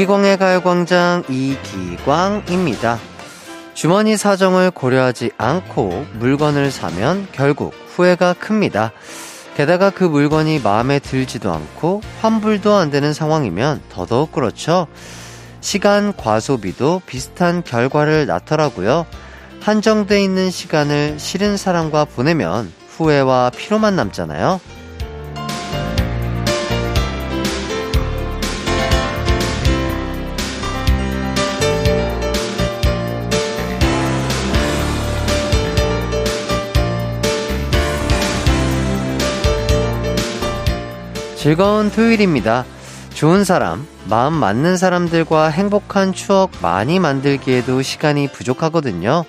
이기광의 가요광장 이기광입니다. 주머니 사정을 고려하지 않고 물건을 사면 결국 후회가 큽니다. 게다가 그 물건이 마음에 들지도 않고 환불도 안 되는 상황이면 더더욱 그렇죠. 시간 과소비도 비슷한 결과를 낳더라고요. 한정돼 있는 시간을 싫은 사람과 보내면 후회와 피로만 남잖아요. 즐거운 토요일입니다. 좋은 사람, 마음 맞는 사람들과 행복한 추억 많이 만들기에도 시간이 부족하거든요.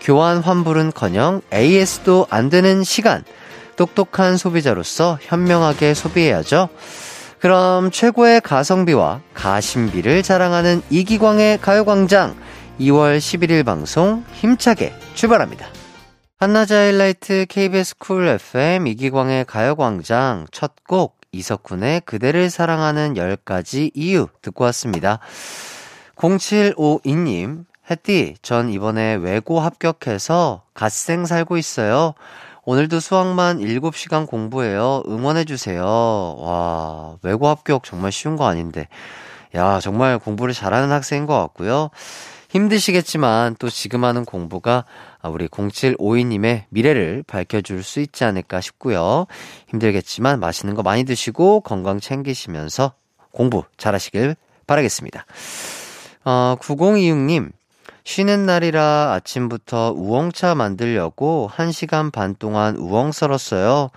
교환 환불은 커녕 AS도 안 되는 시간. 똑똑한 소비자로서 현명하게 소비해야죠. 그럼 최고의 가성비와 가심비를 자랑하는 이기광의 가요광장 2월 11일 방송 힘차게 출발합니다. 한낮의 하이라이트 KBS Cool FM 이기광의 가요광장 첫 곡 이석훈의 그대를 사랑하는 10가지 이유 듣고 왔습니다. 0752님, 햇띠, 전 이번에 외고 합격해서 갓생 살고 있어요. 오늘도 수학만 7시간 공부해요. 응원해주세요. 와, 외고 합격 정말 쉬운 거 아닌데. 야, 정말 공부를 잘하는 학생인 것 같고요. 힘드시겠지만 또 지금 하는 공부가 우리 0752님의 미래를 밝혀줄 수 있지 않을까 싶고요. 힘들겠지만 맛있는 거 많이 드시고 건강 챙기시면서 공부 잘하시길 바라겠습니다. 어, 9026님, 쉬는 날이라 아침부터 우엉차 만들려고 1시간 반 동안 우엉 썰었어요.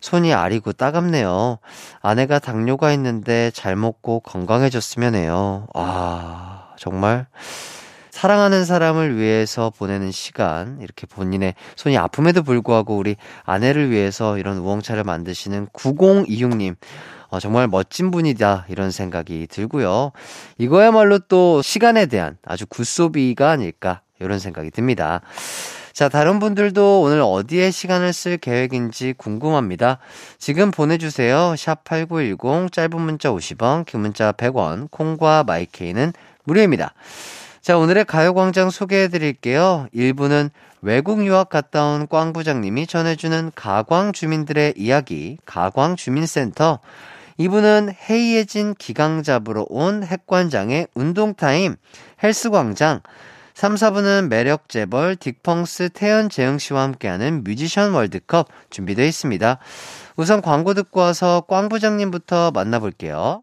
손이 아리고 따갑네요. 아내가 당뇨가 있는데 잘 먹고 건강해졌으면 해요. 아, 정말 사랑하는 사람을 위해서 보내는 시간, 이렇게 본인의 손이 아픔에도 불구하고 우리 아내를 위해서 이런 우엉차를 만드시는 9026님. 어, 정말 멋진 분이다. 이런 생각이 들고요. 이거야말로 또 시간에 대한 아주 굿소비가 아닐까. 이런 생각이 듭니다. 자, 다른 분들도 오늘 어디에 시간을 쓸 계획인지 궁금합니다. 지금 보내주세요. 샵 8910, 짧은 문자 50원, 긴 문자 100원, 콩과 마이케이는 무료입니다. 자, 오늘의 가요광장 소개해 드릴게요. 1부는 외국 유학 갔다 온 꽝 부장님이 전해주는 가광 주민들의 이야기, 가광 주민센터. 2부는 해이해진 기강 잡으러 온 핵관장의 운동타임, 헬스광장. 3, 4부는 매력 재벌 딕펑스 태연 재영 씨와 함께하는 뮤지션 월드컵 준비되어 있습니다. 우선 광고 듣고 와서 꽝 부장님부터 만나볼게요.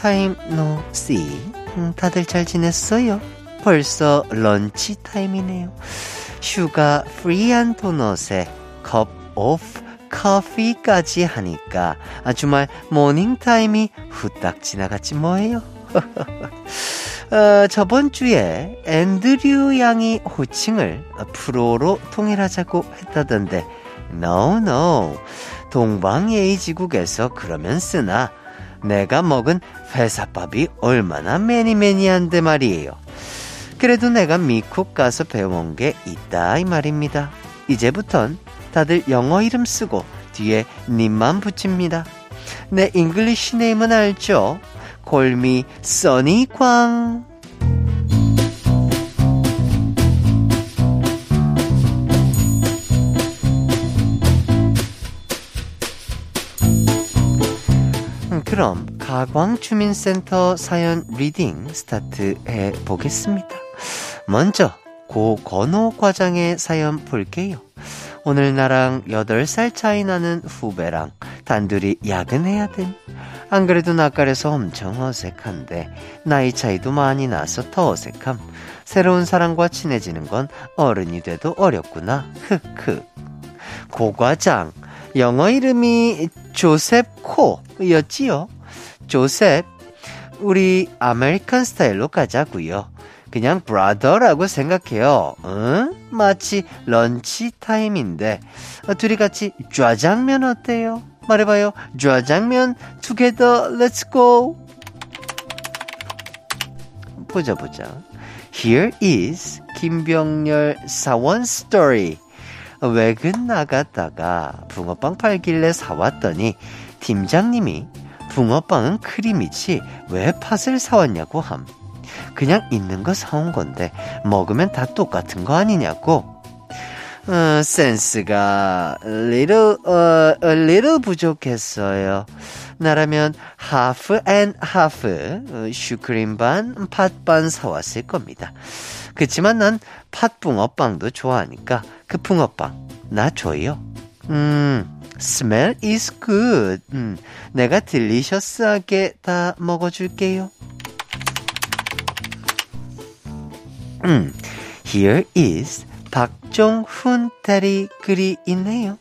time no see. 음, 다들 잘 지냈어요? 벌써 lunch time이네요. sugar free한 도넛에 cup of coffee까지 하니까 아, 주말 morning time이 후딱 지나갔지 뭐예요. 어, 저번 주에 앤드류 양이 호칭을 프로로 통일하자고 했다던데 no no 동방예의지국에서 그러면 쓰나 내가 먹은 회사밥이 얼마나 many many한데 말이에요. 그래도 내가 미국 가서 배워온 게 있다 이 말입니다. 이제부턴 다들 영어 이름 쓰고 뒤에 님만 붙입니다. 내 English name은 알죠? call me Sunny 광. 그럼 가광주민센터 사연 reading start 해 보겠습니다. 먼저 고건호 과장의 사연 볼게요. 오늘 나랑 8살 차이 나는 후배랑 단둘이 야근해야 됨. 안 그래도 낯가려서 엄청 어색한데 나이 차이도 많이 나서 더 어색함. 새로운 사람과 친해지는 건 어른이 돼도 어렵구나. 흑흑. 고과장. 영어 이름이 조셉 코였지요. 조셉. 우리 American style로 가자고요. 그냥 brother라고 생각해요. 응? 마침 lunch time인데 어, 둘이 같이 짜장면 어때요? 말해봐요. 짜장면 together let's go. 보자 보자. Here is 김병렬 사원 스토리. 외근 나갔다가 붕어빵 팔길래 사왔더니 팀장님이 붕어빵은 크림이지 왜 팥을 사왔냐고 함. 그냥 있는 거 사온 건데 먹으면 다 똑같은 거 아니냐고. 어, 센스가 little 어, a little 부족했어요. 나라면 half and half 어, 슈크림 반, 팥 반 사왔을 겁니다. 그치만 난 팥붕어빵도 좋아하니까 그 붕어빵 나 줘요. 음, smell is good. 음, 내가 딜리셔스하게 다 먹어줄게요. 음, here is 박종훈 딸이 글이 있네요.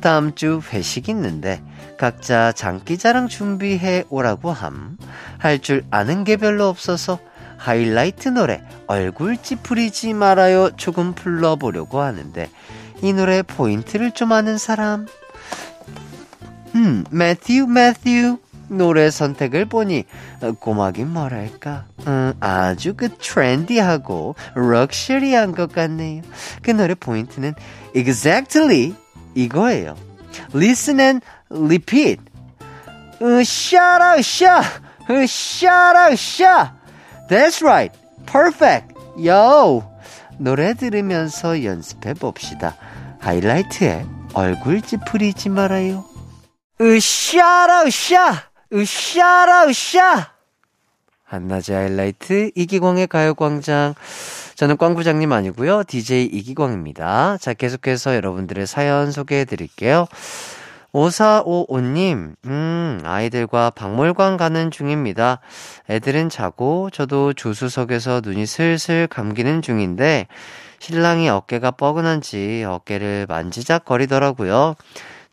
다음 주 회식 있는데 각자 장기자랑 준비해 오라고 함. 할 줄 아는 게 별로 없어서 하이라이트 노래 얼굴 찌푸리지 말아요 조금 불러보려고 하는데 이 노래 포인트를 좀 아는 사람? 음, 매튜, 매튜. 노래 선택을 보니 꼬마긴 뭐랄까 음, 아주 그 트렌디하고 럭셔리한 것 같네요. 그 노래 포인트는 exactly 이거예요. Listen and repeat. 으쌰라 으쌰 으쌰라 으쌰 That's right. Perfect. Yo. 노래 들으면서 연습해 봅시다. 하이라이트에 얼굴 찌푸리지 말아요. 으쌰라 으쌰 으쌰라 으쌰 한낮의 하이라이트 이기광의 가요광장 저는 꽝부장님 아니고요 DJ 이기광입니다 자 계속해서 여러분들의 사연 소개해 드릴게요 5455님, 음, 아이들과 박물관 가는 중입니다. 애들은 자고 저도 조수석에서 눈이 슬슬 감기는 중인데 신랑이 어깨가 뻐근한지 어깨를 만지작거리더라고요.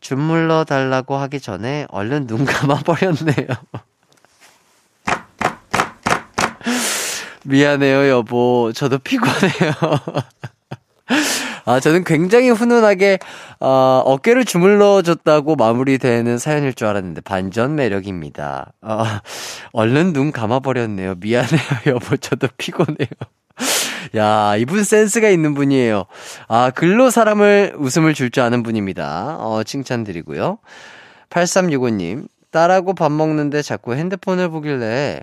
주물러 달라고 하기 전에 얼른 눈 감아버렸네요. 미안해요, 여보. 저도 피곤해요. 아, 저는 굉장히 훈훈하게, 어, 어깨를 주물러 줬다고 마무리되는 사연일 줄 알았는데, 반전 매력입니다. 어, 얼른 눈 감아버렸네요. 미안해요, 여보. 저도 피곤해요. 야, 이분 센스가 있는 분이에요. 아, 글로 사람을 웃음을 줄 줄 아는 분입니다. 어, 칭찬드리고요. 8365님, 딸하고 밥 먹는데 자꾸 핸드폰을 보길래,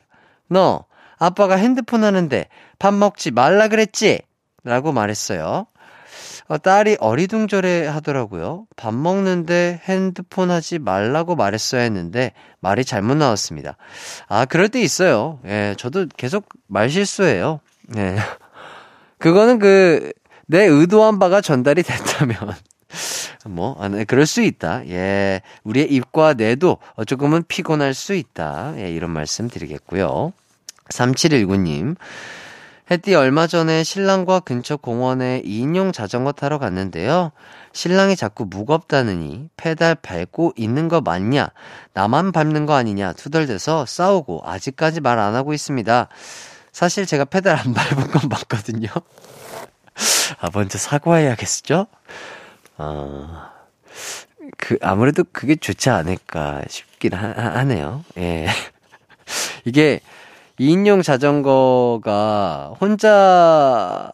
너, 아빠가 핸드폰 하는데 밥 먹지 말라 그랬지? 라고 말했어요. 어, 딸이 어리둥절해 하더라고요. 밥 먹는데 핸드폰 하지 말라고 말했어야 했는데 말이 잘못 나왔습니다. 아, 그럴 때 있어요. 예, 저도 계속 말 실수해요. 예. 그거는 그, 내 의도한 바가 전달이 됐다면. 뭐, 아, 네, 그럴 수 있다. 예. 우리의 입과 뇌도 조금은 피곤할 수 있다. 예, 이런 말씀 드리겠고요. 3719님. 햇띠 얼마 전에 신랑과 근처 공원에 2인용 자전거 타러 갔는데요. 신랑이 자꾸 무겁다느니 페달 밟고 있는 거 맞냐? 나만 밟는 거 아니냐? 투덜대서 싸우고 아직까지 말 안 하고 있습니다. 사실 제가 페달 안 밟은 건 맞거든요. 아, 먼저 사과해야겠죠? 어, 그, 아무래도 그게 좋지 않을까 싶긴 하, 하네요. 예. 이게, 2인용 자전거가 혼자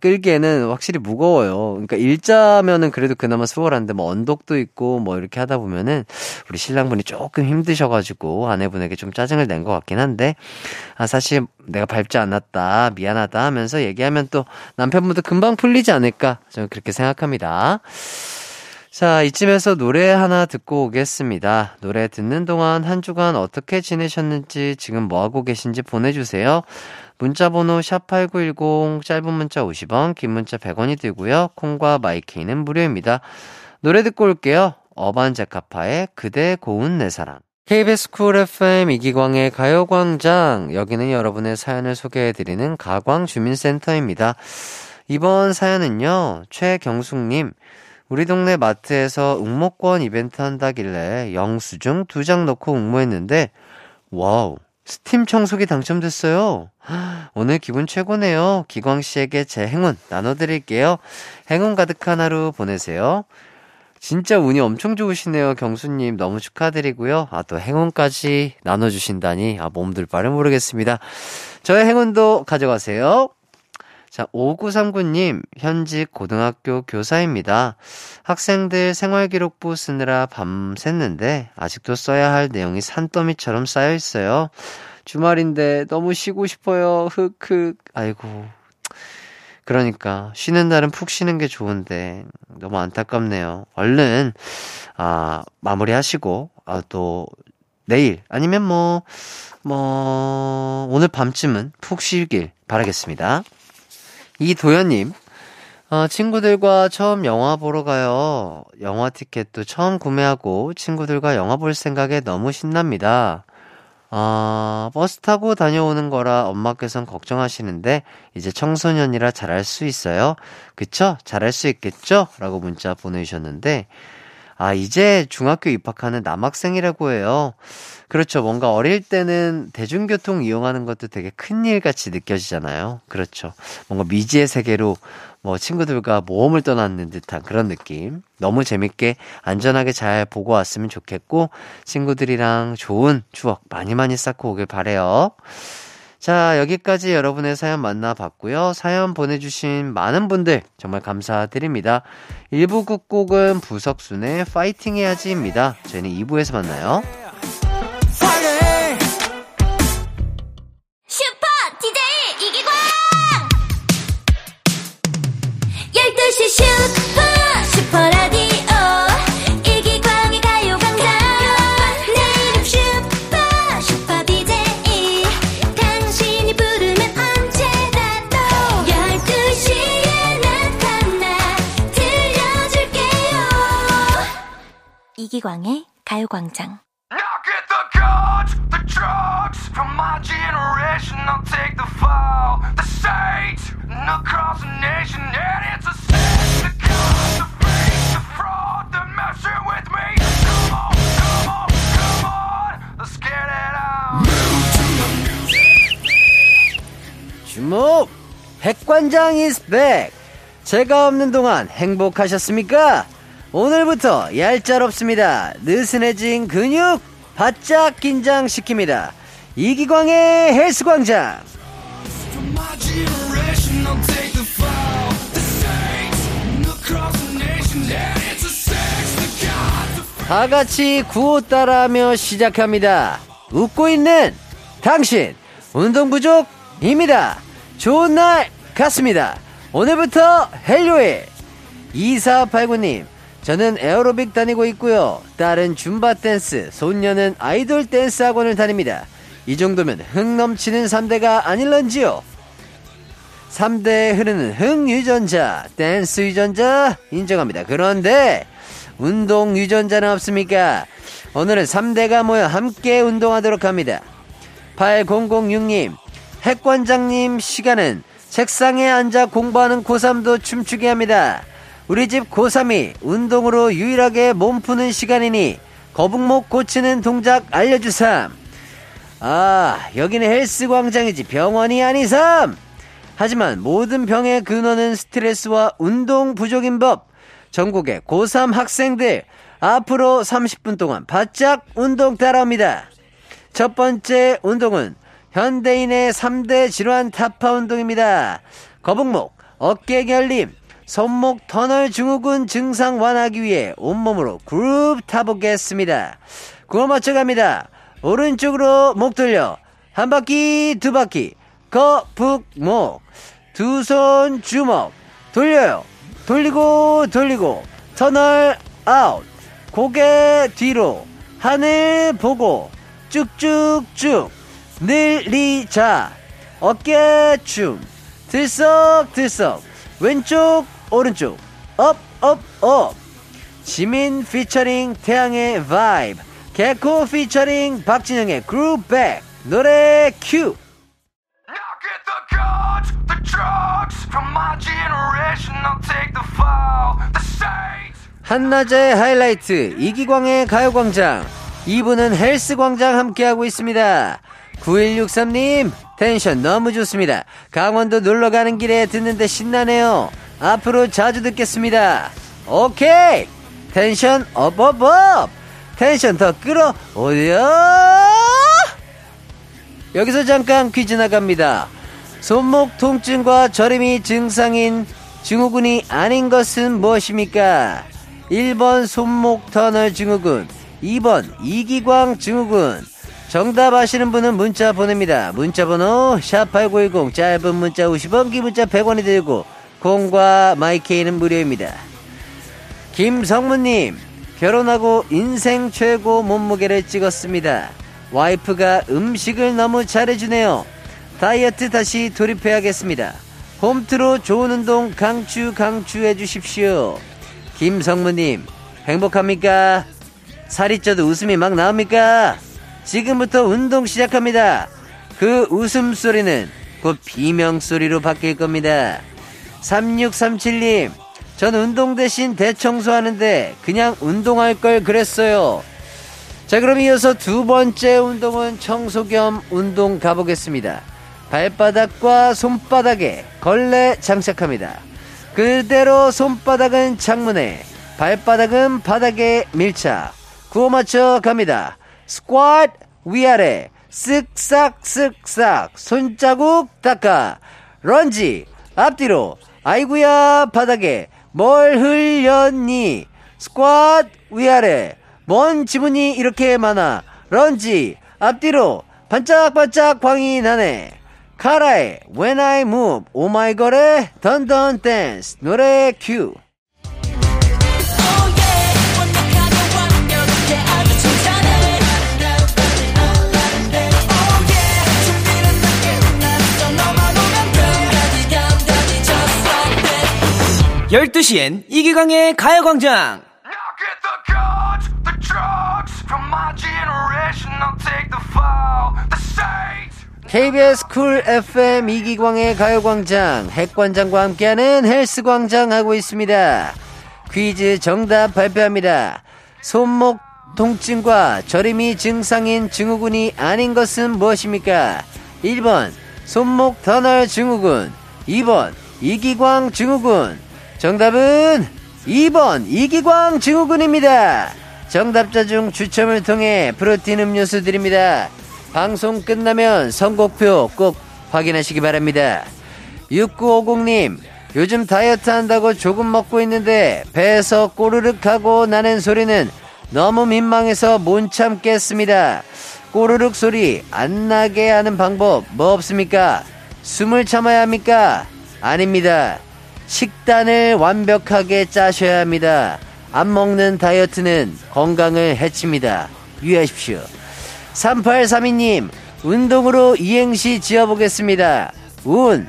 끌기에는 확실히 무거워요. 그러니까 일자면은 그래도 그나마 수월한데 뭐 언덕도 있고 뭐 이렇게 하다 보면은 우리 신랑분이 조금 힘드셔가지고 아내분에게 좀 짜증을 낸 것 같긴 한데 아 사실 내가 밟지 않았다 미안하다 하면서 얘기하면 또 남편분도 금방 풀리지 않을까 저는 그렇게 생각합니다. 자, 이쯤에서 노래 하나 듣고 오겠습니다. 노래 듣는 동안 한 주간 어떻게 지내셨는지, 지금 뭐하고 계신지 보내주세요. 문자번호 샵8910, 짧은 문자 50원, 긴 문자 100원이 들고요. 콩과 마이케이는 무료입니다. 노래 듣고 올게요. 어반자카파의 그대 고운 내 사랑. KBS Cool FM 이기광의 가요광장. 여기는 여러분의 사연을 소개해드리는 가광주민센터입니다. 이번 사연은요, 최경숙님. 우리 동네 마트에서 응모권 이벤트 한다길래 영수증 두 장 넣고 응모했는데, wow, 스팀 청소기 당첨됐어요. 오늘 기분 최고네요. 기광 씨에게 제 행운 나눠드릴게요. 행운 가득한 하루 보내세요. 진짜 운이 엄청 좋으시네요, 경숙님. 너무 축하드리고요. 아, 또 행운까지 나눠주신다니, 아, 몸둘 바를 모르겠습니다. 저의 행운도 가져가세요. 자, 5939님, 현직 고등학교 교사입니다. 학생들 생활기록부 쓰느라 밤샜는데, 아직도 써야 할 내용이 산더미처럼 쌓여 있어요. 주말인데 너무 쉬고 싶어요. 흑흑. 아이고, 그러니까 쉬는 날은 푹 쉬는 게 좋은데 너무 안타깝네요. 얼른 아 마무리 하시고 아 또 내일 아니면 뭐뭐 뭐, 오늘 밤쯤은 푹 쉬길 바라겠습니다. 이도현님 어, 친구들과 처음 영화 보러 가요. 영화 티켓도 처음 구매하고 친구들과 영화 볼 생각에 너무 신납니다. 아, 버스 타고 다녀오는 거라 엄마께선 걱정하시는데, 이제 청소년이라 잘할 수 있어요? 그쵸? 잘할 수 있겠죠? 라고 문자 보내주셨는데, 아, 이제 중학교 입학하는 남학생이라고 해요. 그렇죠. 뭔가 어릴 때는 대중교통 이용하는 것도 되게 큰일 같이 느껴지잖아요. 그렇죠. 뭔가 미지의 세계로 뭐 친구들과 모험을 떠났는 듯한 그런 느낌. 너무 재밌게 안전하게 잘 보고 왔으면 좋겠고 친구들이랑 좋은 추억 많이 많이 쌓고 오길 바래요. 자, 여기까지 여러분의 사연 만나봤고요. 사연 보내주신 많은 분들 정말 감사드립니다. 1부 끝곡은 부석순의 파이팅 해야지입니다. 저희는 2부에서 만나요. Come on, come on, let's get it on. 주목! 백관장 is back! 제가 없는 동안 행복하셨습니까? 오늘부터 얄짤없습니다. 느슨해진 근육 바짝 긴장시킵니다. 이기광의 헬스광장! 다 같이 구호 따라하며 시작합니다. 웃고 있는 당신 운동 부족입니다. 좋은 날 같습니다. 오늘부터 헬요일 2489님 저는 에어로빅 다니고 있고요. 딸은 줌바 댄스, 손녀는 아이돌 댄스 학원을 다닙니다. 이 정도면 흥 넘치는 3대가 아닐런지요. 3대에 흐르는 흥 유전자, 댄스 유전자 인정합니다. 그런데 운동 유전자는 없습니까? 오늘은 3대가 모여 함께 운동하도록 합니다. 8006님, 핵관장님 시간은 책상에 앉아 공부하는 고3도 춤추게 합니다. 우리 집 고3이 운동으로 유일하게 몸 푸는 시간이니 거북목 고치는 동작 알려주삼. 아, 여기는 헬스 광장이지 병원이 아니삼. 하지만 모든 병의 근원은 스트레스와 운동 부족인 법. 전국의 고3 학생들 앞으로 30분 동안 바짝 운동 따라옵니다. 첫 번째 운동은 현대인의 3대 질환 타파 운동입니다. 거북목, 어깨 결림, 손목 터널 증후군 증상 완화하기 위해 온몸으로 그룹 타보겠습니다. 구호 맞춰 갑니다. 오른쪽으로 목 돌려. 한 바퀴, 두 바퀴. 거북목. 두 손 주먹. 돌려요. 돌리고, 돌리고. 터널 아웃. 고개 뒤로. 하늘 보고. 쭉쭉쭉. 늘리자. 어깨춤. 들썩들썩. 왼쪽, 오른쪽. up, up, up. 지민 피처링 태양의 VIBE. 개코 피처링 박진영의 Groove Back 노래 큐 Now get the guns, the drugs from my generation. I'll take the fall, the saints. 한낮의 하이라이트 이기광의 가요광장 2부는 헬스광장 함께하고 있습니다 9163님 텐션 너무 좋습니다 강원도 놀러가는 길에 듣는데 신나네요 앞으로 자주 듣겠습니다 오케이 텐션 up up up 텐션 더 끌어올려 여기서 잠깐 퀴즈 나갑니다. 손목 통증과 저림이 증상인 증후군이 아닌 것은 무엇입니까? 1번 손목 터널 증후군, 2번 이기광 증후군. 정답 아시는 분은 문자 보냅니다. 문자 번호 샵8910 짧은 문자 50원, 긴 문자 100원이 들고 콩과 마이케이는 무료입니다. 김성무님, 결혼하고 인생 최고 몸무게를 찍었습니다. 와이프가 음식을 너무 잘해주네요. 다이어트 다시 돌입해야겠습니다. 홈트로 좋은 운동 강추 강추해 주십시오. 김성무님, 행복합니까? 살이 쪄도 웃음이 막 나옵니까? 지금부터 운동 시작합니다. 그 웃음소리는 곧 비명소리로 바뀔 겁니다. 3637님, 전 운동 대신 대청소하는데 그냥 운동할 걸 그랬어요. 자, 그럼 이어서 두 번째 운동은 청소 겸 운동 가보겠습니다. 발바닥과 손바닥에 걸레 장착합니다. 그대로 손바닥은 창문에, 발바닥은 바닥에 밀착. 구호 맞춰 갑니다. 스쿼트 위아래, 쓱싹 쓱싹, 손자국 닦아. 런지, 앞뒤로, 아이구야 바닥에 뭘 흘렸니? 스쿼트 위아래, 뭔 지문이 이렇게 많아? 런지, 앞뒤로, 반짝반짝 광이 나네. 카라의 When I Move, 오마이걸의 Dun Dun Dance, 노래 큐. 열두 시엔 이기광의 가요광장 Now get the guns, the drugs from my generation. I'll take the fall, the saints. KBS 쿨 FM 이기광의 가요광장, 핵관장과 함께하는 헬스광장 하고 있습니다. 퀴즈 정답 발표합니다. 손목 통증과 저림이 증상인 증후군이 아닌 것은 무엇입니까? 1번, 손목 터널 증후군. 2번, 이기광 증후군. 정답은 2번, 이기광 증후군입니다. 정답자 중 추첨을 통해 프로틴 음료수 드립니다. 방송 끝나면 선곡표 꼭 확인하시기 바랍니다. 6950님, 요즘 다이어트 한다고 조금 먹고 있는데 배에서 꼬르륵 하고 나는 소리는 너무 민망해서 못 참겠습니다. 꼬르륵 소리 안 나게 하는 방법 뭐 없습니까? 숨을 참아야 합니까? 아닙니다. 식단을 완벽하게 짜셔야 합니다. 안 먹는 다이어트는 건강을 해칩니다. 유의하십시오. 3832님, 운동으로 이행시 지어보겠습니다. 운,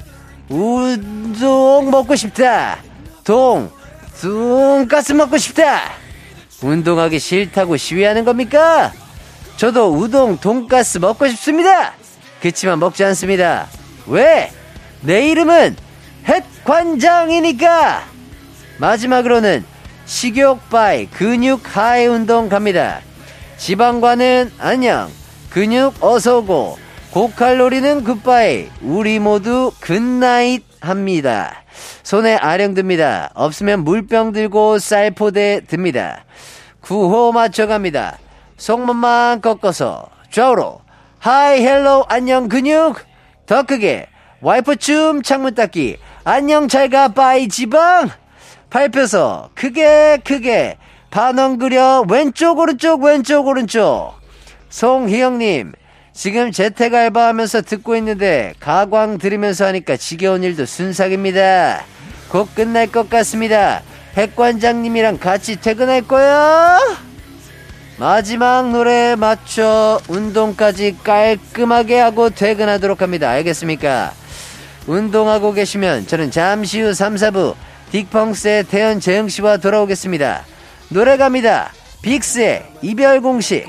운동 먹고 싶다. 동, 돈가스 먹고 싶다. 운동하기 싫다고 시위하는 겁니까? 저도 우동, 돈가스 먹고 싶습니다. 그치만 먹지 않습니다. 왜? 내 이름은 햇 관장이니까! 마지막으로는 식욕 bye 근육 hi 운동 갑니다. 지방과는 안녕, 근육 어서 오고, 고칼로리는 굿바이, 우리 모두 good night 합니다. 손에 아령 듭니다. 없으면 물병 들고 쌀포대 듭니다. 구호 맞춰갑니다. 손목만 꺾어서 좌우로 hi hello 안녕 근육 더 크게 와이퍼 춤 창문 닦기 안녕 잘가 bye 지방. 팔 펴서 크게 크게. 반원 그려 왼쪽 오른쪽 왼쪽 오른쪽. 송희영님 지금 재택 알바하면서 듣고 있는데 가광 들으면서 하니까 지겨운 일도 순삭입니다. 곧 끝날 것 같습니다. 백관장님이랑 같이 퇴근할 거야? 마지막 노래 맞춰 운동까지 깔끔하게 하고 퇴근하도록 합니다. 알겠습니까 운동하고 계시면 저는 잠시 후 3, 4부 딕펑스의 태연 재영씨와 돌아오겠습니다. 노래 갑니다. 빅스의 이별 공식.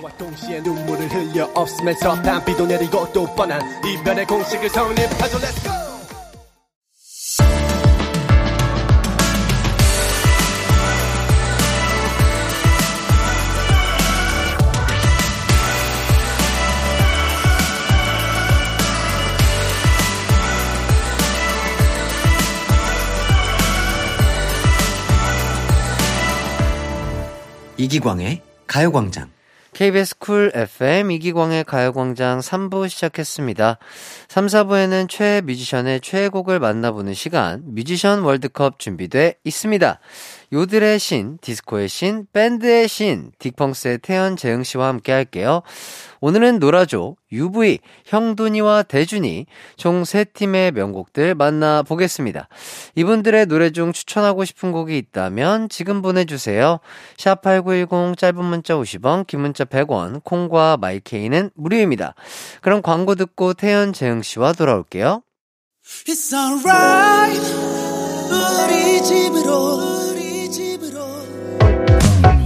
이기광의 가요광장. KBS 쿨 FM 이기광의 가요광장 3부 시작했습니다. 3, 4부에는 최애 뮤지션의 최애곡을 만나보는 시간, 뮤지션 월드컵 준비돼 있습니다. 요들의 신, 디스코의 신, 밴드의 신, 딕펑스의 태현, 재흥 씨와 함께 할게요. 오늘은 노라조, UV, 형돈이와 대준이 총 세 팀의 명곡들 만나보겠습니다. 이분들의 노래 중 추천하고 싶은 곡이 있다면 지금 보내주세요. 샵8910 짧은 문자 50원, 긴 문자 100원, 콩과 마이케이는 무료입니다. 그럼 광고 듣고 태연, 재흥 씨와 돌아올게요. It's alright 우리 집으로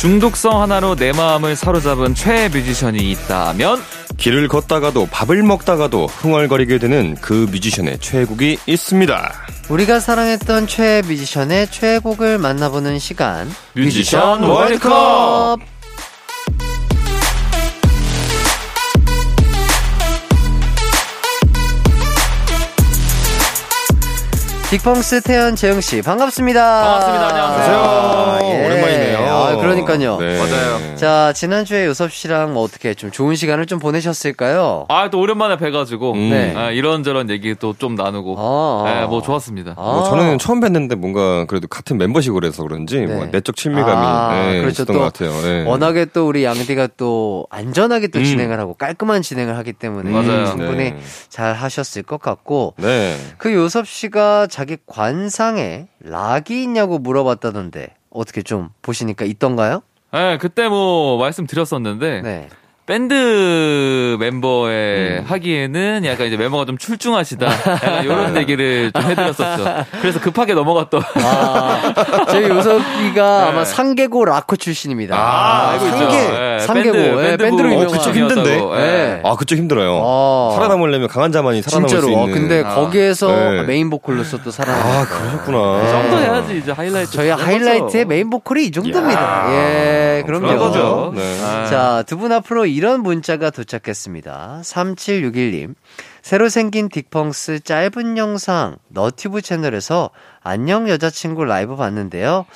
중독성 하나로 내 마음을 사로잡은 최애 뮤지션이 있다면 길을 걷다가도 밥을 먹다가도 흥얼거리게 되는 그 뮤지션의 최애곡이 있습니다. 우리가 사랑했던 최애 뮤지션의 최애곡을 만나보는 시간, 뮤지션 월드컵! 딕펑스 태연, 재흥 씨, 반갑습니다. 반갑습니다. 안녕하세요. 아, 예. 오랜만이네요. 아, 그러니까요. 네. 맞아요. 자, 지난주에 요섭 씨랑 뭐 어떻게 좀 좋은 시간을 좀 보내셨을까요? 아, 또 오랜만에 뵈가지고, 음. 네. 아, 이런저런 얘기도 좀 나누고, 아. 네, 뭐 좋았습니다. 아. 뭐 저는 처음 뵀는데 뭔가 그래도 같은 멤버식으로 해서 그런지 네. 뭐 내적 친밀감이 아, 네, 그렇죠. 있었던 또것 같아요. 네. 워낙에 또 우리 양디가 또 안전하게 또 음. 진행을 하고 깔끔한 진행을 하기 때문에 맞아요. 충분히 네. 잘 하셨을 것 같고 네. 그 요섭 씨가 자기 관상에 락이 있냐고 물어봤다던데 어떻게 좀 보시니까 있던가요? 네, 그때 뭐 말씀드렸었는데, 네. 밴드 멤버에 음. 하기에는 약간 이제 멤버가 좀 출중하시다. 약간 이런 얘기를 좀 해드렸었죠. 그래서 급하게 넘어갔던. 아, 저희 요섭이가 아마 상계고 락커 출신입니다. 아, 알고 있죠. 상계, 예, 상계고, 밴드, 예, 밴드부 밴드로 어, 유명한. 그쪽 힘든데? 네. 아, 그쪽 힘들어요. 아. 살아남으려면 강한 자만이 살아남을 진짜로. 수 어, 있는. 근데 아. 거기에서 네. 메인 보컬로서 또 살아남았어요. 아, 그러셨구나. 그 정도 해야지 이제 하이라이트. 저희 그런 하이라이트의. 메인 보컬이 이 정도입니다. 예, 그럼요. 그런 거죠. 네. 아. 자, 두 분 앞으로 이런 문자가 도착했습니다. 3761님. 새로 생긴 딕펑스 짧은 영상 너튜브 채널에서 안녕 여자친구 라이브 봤는데요.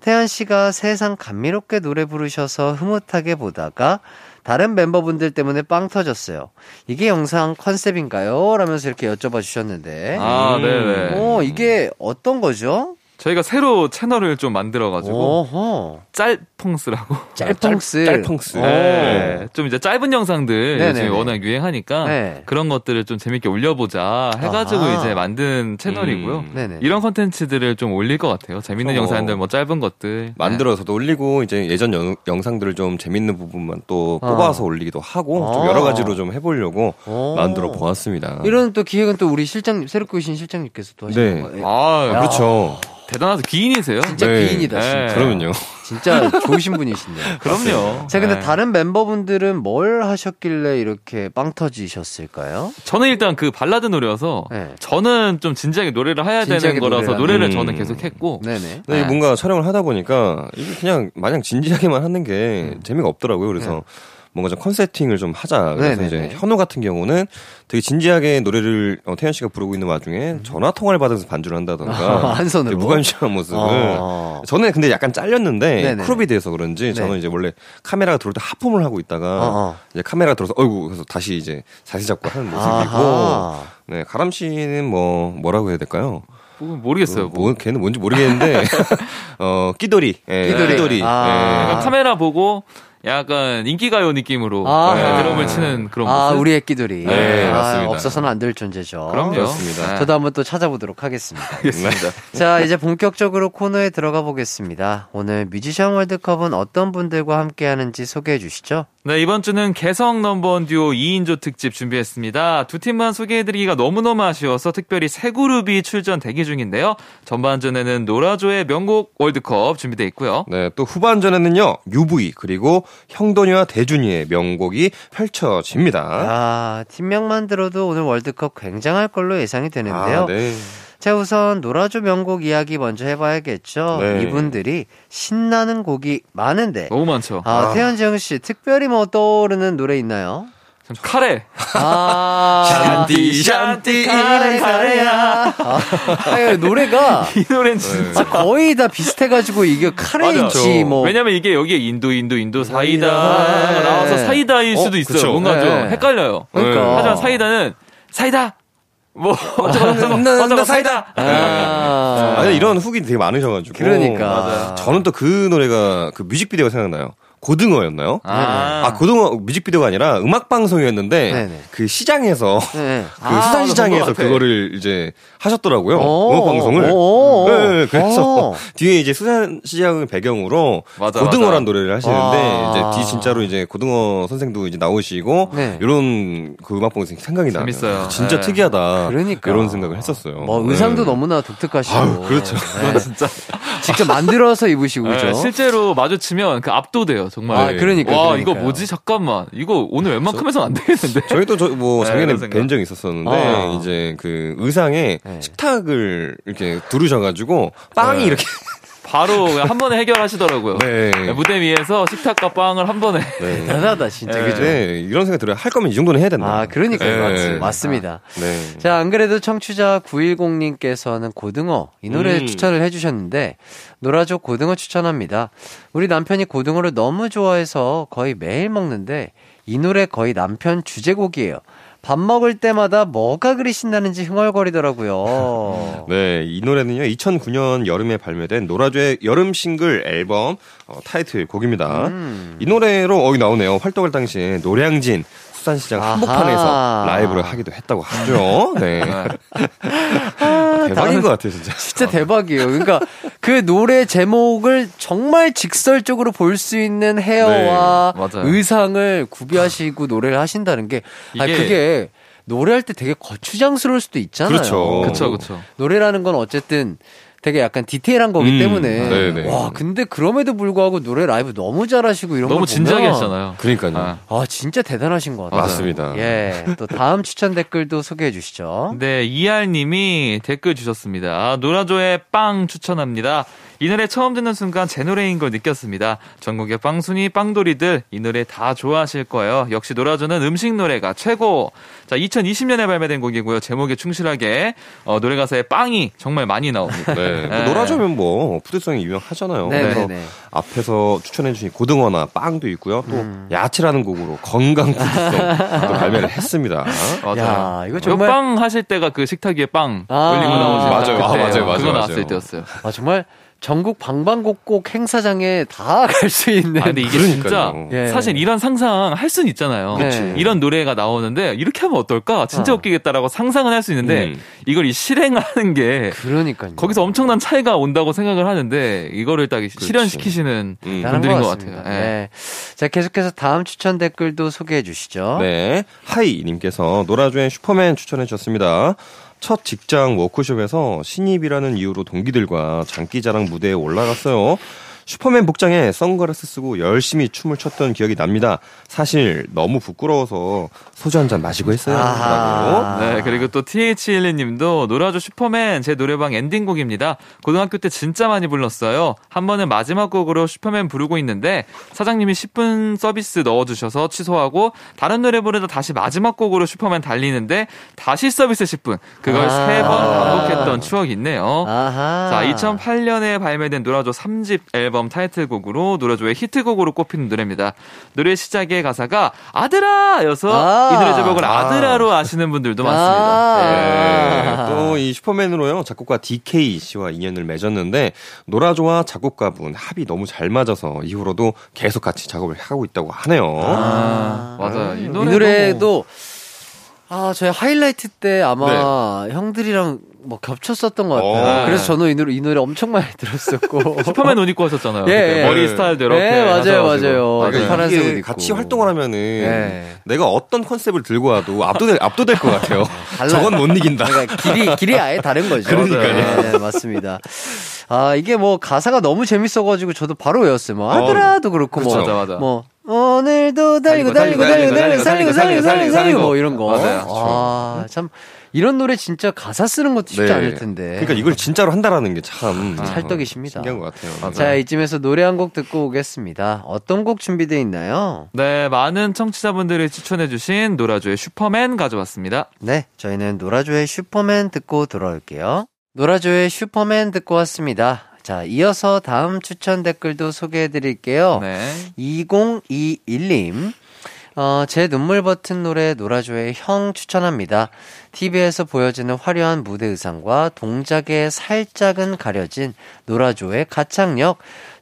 태현 씨가 세상 감미롭게 노래 부르셔서 흐뭇하게 보다가 다른 멤버분들 때문에 빵 터졌어요. 이게 영상 컨셉인가요? 라면서 이렇게 여쭤봐 주셨는데. 아, 음. 네네. 어, 이게 어떤 거죠? 저희가 새로 채널을 좀 만들어가지고, 어허. 짤펑스라고. 짤펑스. 짤펑스. 어. 네, 좀 이제 짧은 영상들 네네네. 요즘 워낙 유행하니까 네. 그런 것들을 좀 재밌게 올려보자 해가지고 아하. 이제 만든 채널이고요. 음. 이런 컨텐츠들을 좀 올릴 것 같아요. 재밌는 어. 영상들 뭐 짧은 것들. 만들어서도 올리고 이제 예전 영, 영상들을 좀 재밌는 부분만 또 어. 뽑아서 올리기도 하고 좀 어. 여러 가지로 좀 해보려고 어. 만들어 보았습니다. 이런 또 기획은 또 우리 실장 새롭게 오신 실장님께서 또 하시는 네. 거예요. 아, 야. 그렇죠. 대단하서 기인이세요. 진짜 네. 기인이다, 진짜. 네. 그러면요. 진짜 좋으신 분이신데요. 그럼요. 자, 근데 네. 다른 멤버분들은 뭘 하셨길래 이렇게 빵 터지셨을까요? 저는 일단 그 발라드 노래여서 네. 저는 좀 진지하게 노래를 해야 진지하게 되는 거라서 노래를 하는. 저는 음. 계속 했고 네네. 근데 네. 뭔가 촬영을 하다 보니까 이게 그냥 마냥 진지하게만 하는 게 음. 재미가 없더라고요. 그래서 네. 뭔가 좀 컨셉팅을 좀 하자. 그래서 네네네. 이제 현우 같은 경우는 되게 진지하게 노래를 어, 태연 씨가 부르고 있는 와중에 전화 통화를 받아서 반주를 한다던가 음. 한 손으로? 무관심한 모습을. 어. 저는 근데 약간 잘렸는데 네네. 크롭이 돼서 그런지 네. 저는 이제 원래 카메라가 들어올 때 하품을 하고 있다가 어, 어. 이제 카메라가 들어서 어이구 그래서 다시 이제 자세 잡고 하는 모습이고 아하. 네 가람 씨는 뭐 뭐라고 해야 될까요? 뭐 모르겠어요. 뭐, 걔는 뭔지 모르겠는데 어 끼돌이 예, 끼돌이. 끼돌이 아. 예. 카메라 보고 약간 인기가요 느낌으로 아. 네, 드럼을 치는 그런 아, 모습. 우리 애기들이. 네, 아, 맞습니다. 없어서는 안 될 존재죠. 그럼요. 그렇습니다. 네. 저도 한번 또 찾아보도록 하겠습니다. 알겠습니다. 자, 이제 본격적으로 코너에 들어가 보겠습니다. 오늘 뮤지션 월드컵은 어떤 분들과 함께 하는지 소개해 주시죠. 네, 이번 주는 개성 넘버원 듀오 2인조 특집 준비했습니다. 두 팀만 소개해드리기가 너무너무 아쉬워서 특별히 세 그룹이 출전 대기 중인데요. 전반전에는 노라조의 명곡 월드컵 준비되어 있고요. 네, 또 후반전에는요, UV, 그리고 형돈이와 대준이의 명곡이 펼쳐집니다. 아, 팀명만 들어도 오늘 월드컵 굉장할 걸로 예상이 되는데요. 아, 네. 자, 우선 노라조 명곡 이야기 먼저 해봐야겠죠. 네. 이분들이 신나는 곡이 많은데. 너무 많죠. 아, 태현정 씨, 특별히 뭐 떠오르는 노래 있나요? 전 카레. 아, 샨티, 샨티, 카레, 카레야. 아, 아니, 노래가 이 노래는 진짜. 아, 거의 다 비슷해가지고 이게 카레인지. 뭐. 왜냐면 이게 여기에 인도, 인도, 인도 사이다 사이다. 나와서 네. 사이다일 어, 수도 있어요. 그쵸. 뭔가 네. 좀 헷갈려요. 그러니까. 하지만 사이다는 사이다. 뭐 어쩌고 나 사이다. 아, 아니, 이런 후기 되게 많으셔가지고. 그러니까. 맞아요. 저는 또 그 노래가 그 뮤직비디오가 생각나요. 고등어였나요? 아. 아, 고등어 뮤직비디오가 아니라 음악 방송이었는데 네네. 그 시장에서 네. 그 아, 수산 시장에서 본것 같아. 그거를 이제 하셨더라고요. 오, 음악 방송을. 오, 오. 네, 그래서 오. 뒤에 이제 수산 시장을 배경으로 맞아, 고등어란 맞아. 노래를 하시는데 아. 이제 뒤 진짜로 이제 고등어 선생도 이제 나오시고 네. 이런 그 음악 방송 생각이 나요. 재밌어요. 진짜 네. 특이하다. 그러니까. 이런 생각을 했었어요. 뭐 의상도 네. 너무나 독특하시고. 아유, 그렇죠. 네. 진짜. 직접 만들어서 입으시고 그죠? 네, 실제로 마주치면 그 압도돼요 정말. 아, 그러니까, 와 그러니까요. 이거 뭐지 잠깐만 이거 오늘 웬만큼에서는 안 되겠는데. 저희도 저뭐 네, 작년에 생각. 뵌 적이 있었었는데 아. 이제 그 의상에 네. 식탁을 이렇게 두르셔가지고 빵이 네. 이렇게 바로 한 번에 해결하시더라고요. 네. 네, 무대 위에서 식탁과 빵을 한 번에. 네. 대단하다 진짜 네. 그죠? 네, 이런 생각 들어요. 할 거면 이 정도는 해야 된다. 아 그러니까요 네. 맞, 맞습니다. 네. 자, 안 그래도 청취자 910님께서는 고등어, 이 노래 음. 추천을 해 주셨는데, 노라조 고등어 추천합니다. 우리 남편이 고등어를 너무 좋아해서 거의 매일 먹는데, 이 노래 거의 남편 주제곡이에요. 밥 먹을 때마다 뭐가 그리 신나는지 흥얼거리더라고요. 네, 이 노래는요, 2009년 여름에 발매된 노라조의 여름 싱글 앨범 어, 타이틀 곡입니다. 음. 이 노래로 어이 나오네요. 활동할 당시에 노량진 수산시장 아하. 한복판에서 라이브를 하기도 했다고 하죠. 네. 대박인 것 같아요, 진짜. 진짜 대박이에요. 그러니까 그 노래 제목을 정말 직설적으로 볼 수 있는 헤어와 네. 의상을 구비하시고 노래를 하신다는 게, 아 이게- 그게 노래할 때 되게 거추장스러울 수도 있잖아요. 그렇죠. 그쵸. 노래라는 건 어쨌든 되게 약간 디테일한 거기 음, 때문에 네네. 와 근데 그럼에도 불구하고 노래 라이브 너무 잘하시고 이런 너무 거 진지하게 하시잖아요. 그러니까요. 아. 아 진짜 대단하신 것 같아요. 맞습니다. 예. 또 다음 추천 댓글도 소개해 주시죠. 네, 이알님이 댓글 주셨습니다. 노라조의 빵 추천합니다. 이 노래 처음 듣는 순간 제 노래인 걸 느꼈습니다. 전국의 빵순이 빵돌이들 이 노래 다 좋아하실 거예요. 역시 노라조는 음식 노래가 최고. 자, 2020년에 발매된 곡이고요. 제목에 충실하게 어, 노래 가사에 빵이 정말 많이 나옵니다. 네. 뭐 네. 노라조면 뭐 푸드성이 유명하잖아요. 그래서 네네네. 앞에서 추천해주신 고등어나 빵도 있고요. 또 음. 야채라는 곡으로 건강 푸드성 또 발매를 했습니다. 맞아요. 야, 이거 정말- 빵 하실 때가 그 식탁 위에 빵 아. 올리고 나오신 맞아요. 딱 아, 맞아요, 맞아요, 그거 맞아요. 나왔을 때였어요. 아 정말 전국 방방곡곡 행사장에 다 갈 수 있는 아, 근데 이게 그러니까요. 진짜 예. 사실 이런 상상 할 수는 있잖아요. 그치. 이런 노래가 나오는데 이렇게 하면 어떨까? 진짜 어. 웃기겠다라고 상상은 할 수 있는데 음. 이걸 이 실행하는 게 그러니까요. 거기서 엄청난 차이가 온다고 생각을 하는데 이거를 딱 실현시키시는 음. 분들인 것 같습니다. 같아요. 예. 네. 자 계속해서 다음 추천 댓글도 소개해 주시죠. 네. 하이 님께서 노라조의 슈퍼맨 추천해 주셨습니다. 첫 직장 워크숍에서 신입이라는 이유로 동기들과 장기자랑 무대에 올라갔어요. 슈퍼맨 복장에 선글라스 쓰고 열심히 춤을 췄던 기억이 납니다. 사실 너무 부끄러워서 소주 한 잔 마시고 했어요. 라고. 네, 그리고 또 TH1 님도 노라조 슈퍼맨 제 노래방 엔딩곡입니다. 고등학교 때 진짜 많이 불렀어요. 한 번은 마지막 곡으로 슈퍼맨 부르고 있는데 사장님이 10분 서비스 넣어주셔서 취소하고 다른 노래 부르다 다시 마지막 곡으로 슈퍼맨 달리는데 다시 서비스 10분. 그걸 아. 세번 반복했던 추억이 있네요. 아하. 자, 2008년에 발매된 노라조 3집 앨범 앨범 타이틀곡으로 노라조의 히트곡으로 꼽히는 노래입니다. 노래 시작의 가사가 아들아여서 아. 이 노래 제목을 아들아로 아 시는 분들도 많습니다. 네. 아. 또이 슈퍼맨으로요 작곡가 DK 씨와 인연을 맺었는데 노라조와 작곡가분 합이 너무 잘 맞아서 이후로도 계속 같이 작업을 하고 있다고 하네요. 아, 맞아요. 이, 이 노래도 노래도 아 저희 하이라이트 때 아마 형들이랑 뭐 겹쳤었던 것 같아요. 어. 그래서 저는 이 노래 이 노래 엄청 많이 들었었고. 슈퍼맨 옷 입고 하셨잖아요. 예, 예. 머리 스타일도 이렇게. 네, 맞아요, 하셔가지고. 맞아요. 그러니까 네, 파란색 옷 입고. 같이 활동을 하면은 네. 내가 어떤 컨셉을 들고 와도 압도될 압도될 것 같아요. 저건 못 이긴다. 그러니까 길이 길이 아예 다른 거죠. 그러니까요. 네, 맞습니다. 아 이게 뭐 가사가 너무 재밌어가지고 저도 바로 외웠어요. 뭐 어, 아들아도 그렇고 뭐 맞아, 맞아. 뭐 오늘도 달리고 달리고 달리고 달리고 살리고 살리고 살리고 살리고 뭐 이런 거. 맞아요. 아, 참 이런 노래 진짜 가사 쓰는 것도 쉽지 네. 않을 텐데. 그러니까 이걸 진짜로 한다라는 게 참 찰떡이십니다. 신기한 것 같아요. 자 이쯤에서 노래 한 곡 듣고 오겠습니다. 어떤 곡 준비되어 있나요? 네, 많은 청취자분들이 추천해주신 노라조의 슈퍼맨 가져왔습니다. 네, 저희는 노라조의 슈퍼맨 듣고 돌아올게요. 노라조의 슈퍼맨 듣고 왔습니다. 자, 이어서 다음 추천 댓글도 소개해 드릴게요. 네. 2021님. 어, 제 눈물 버튼 노래 노라조의 형 추천합니다. TV에서 보여지는 화려한 무대 의상과 동작에 살짝은 가려진 노라조의 가창력.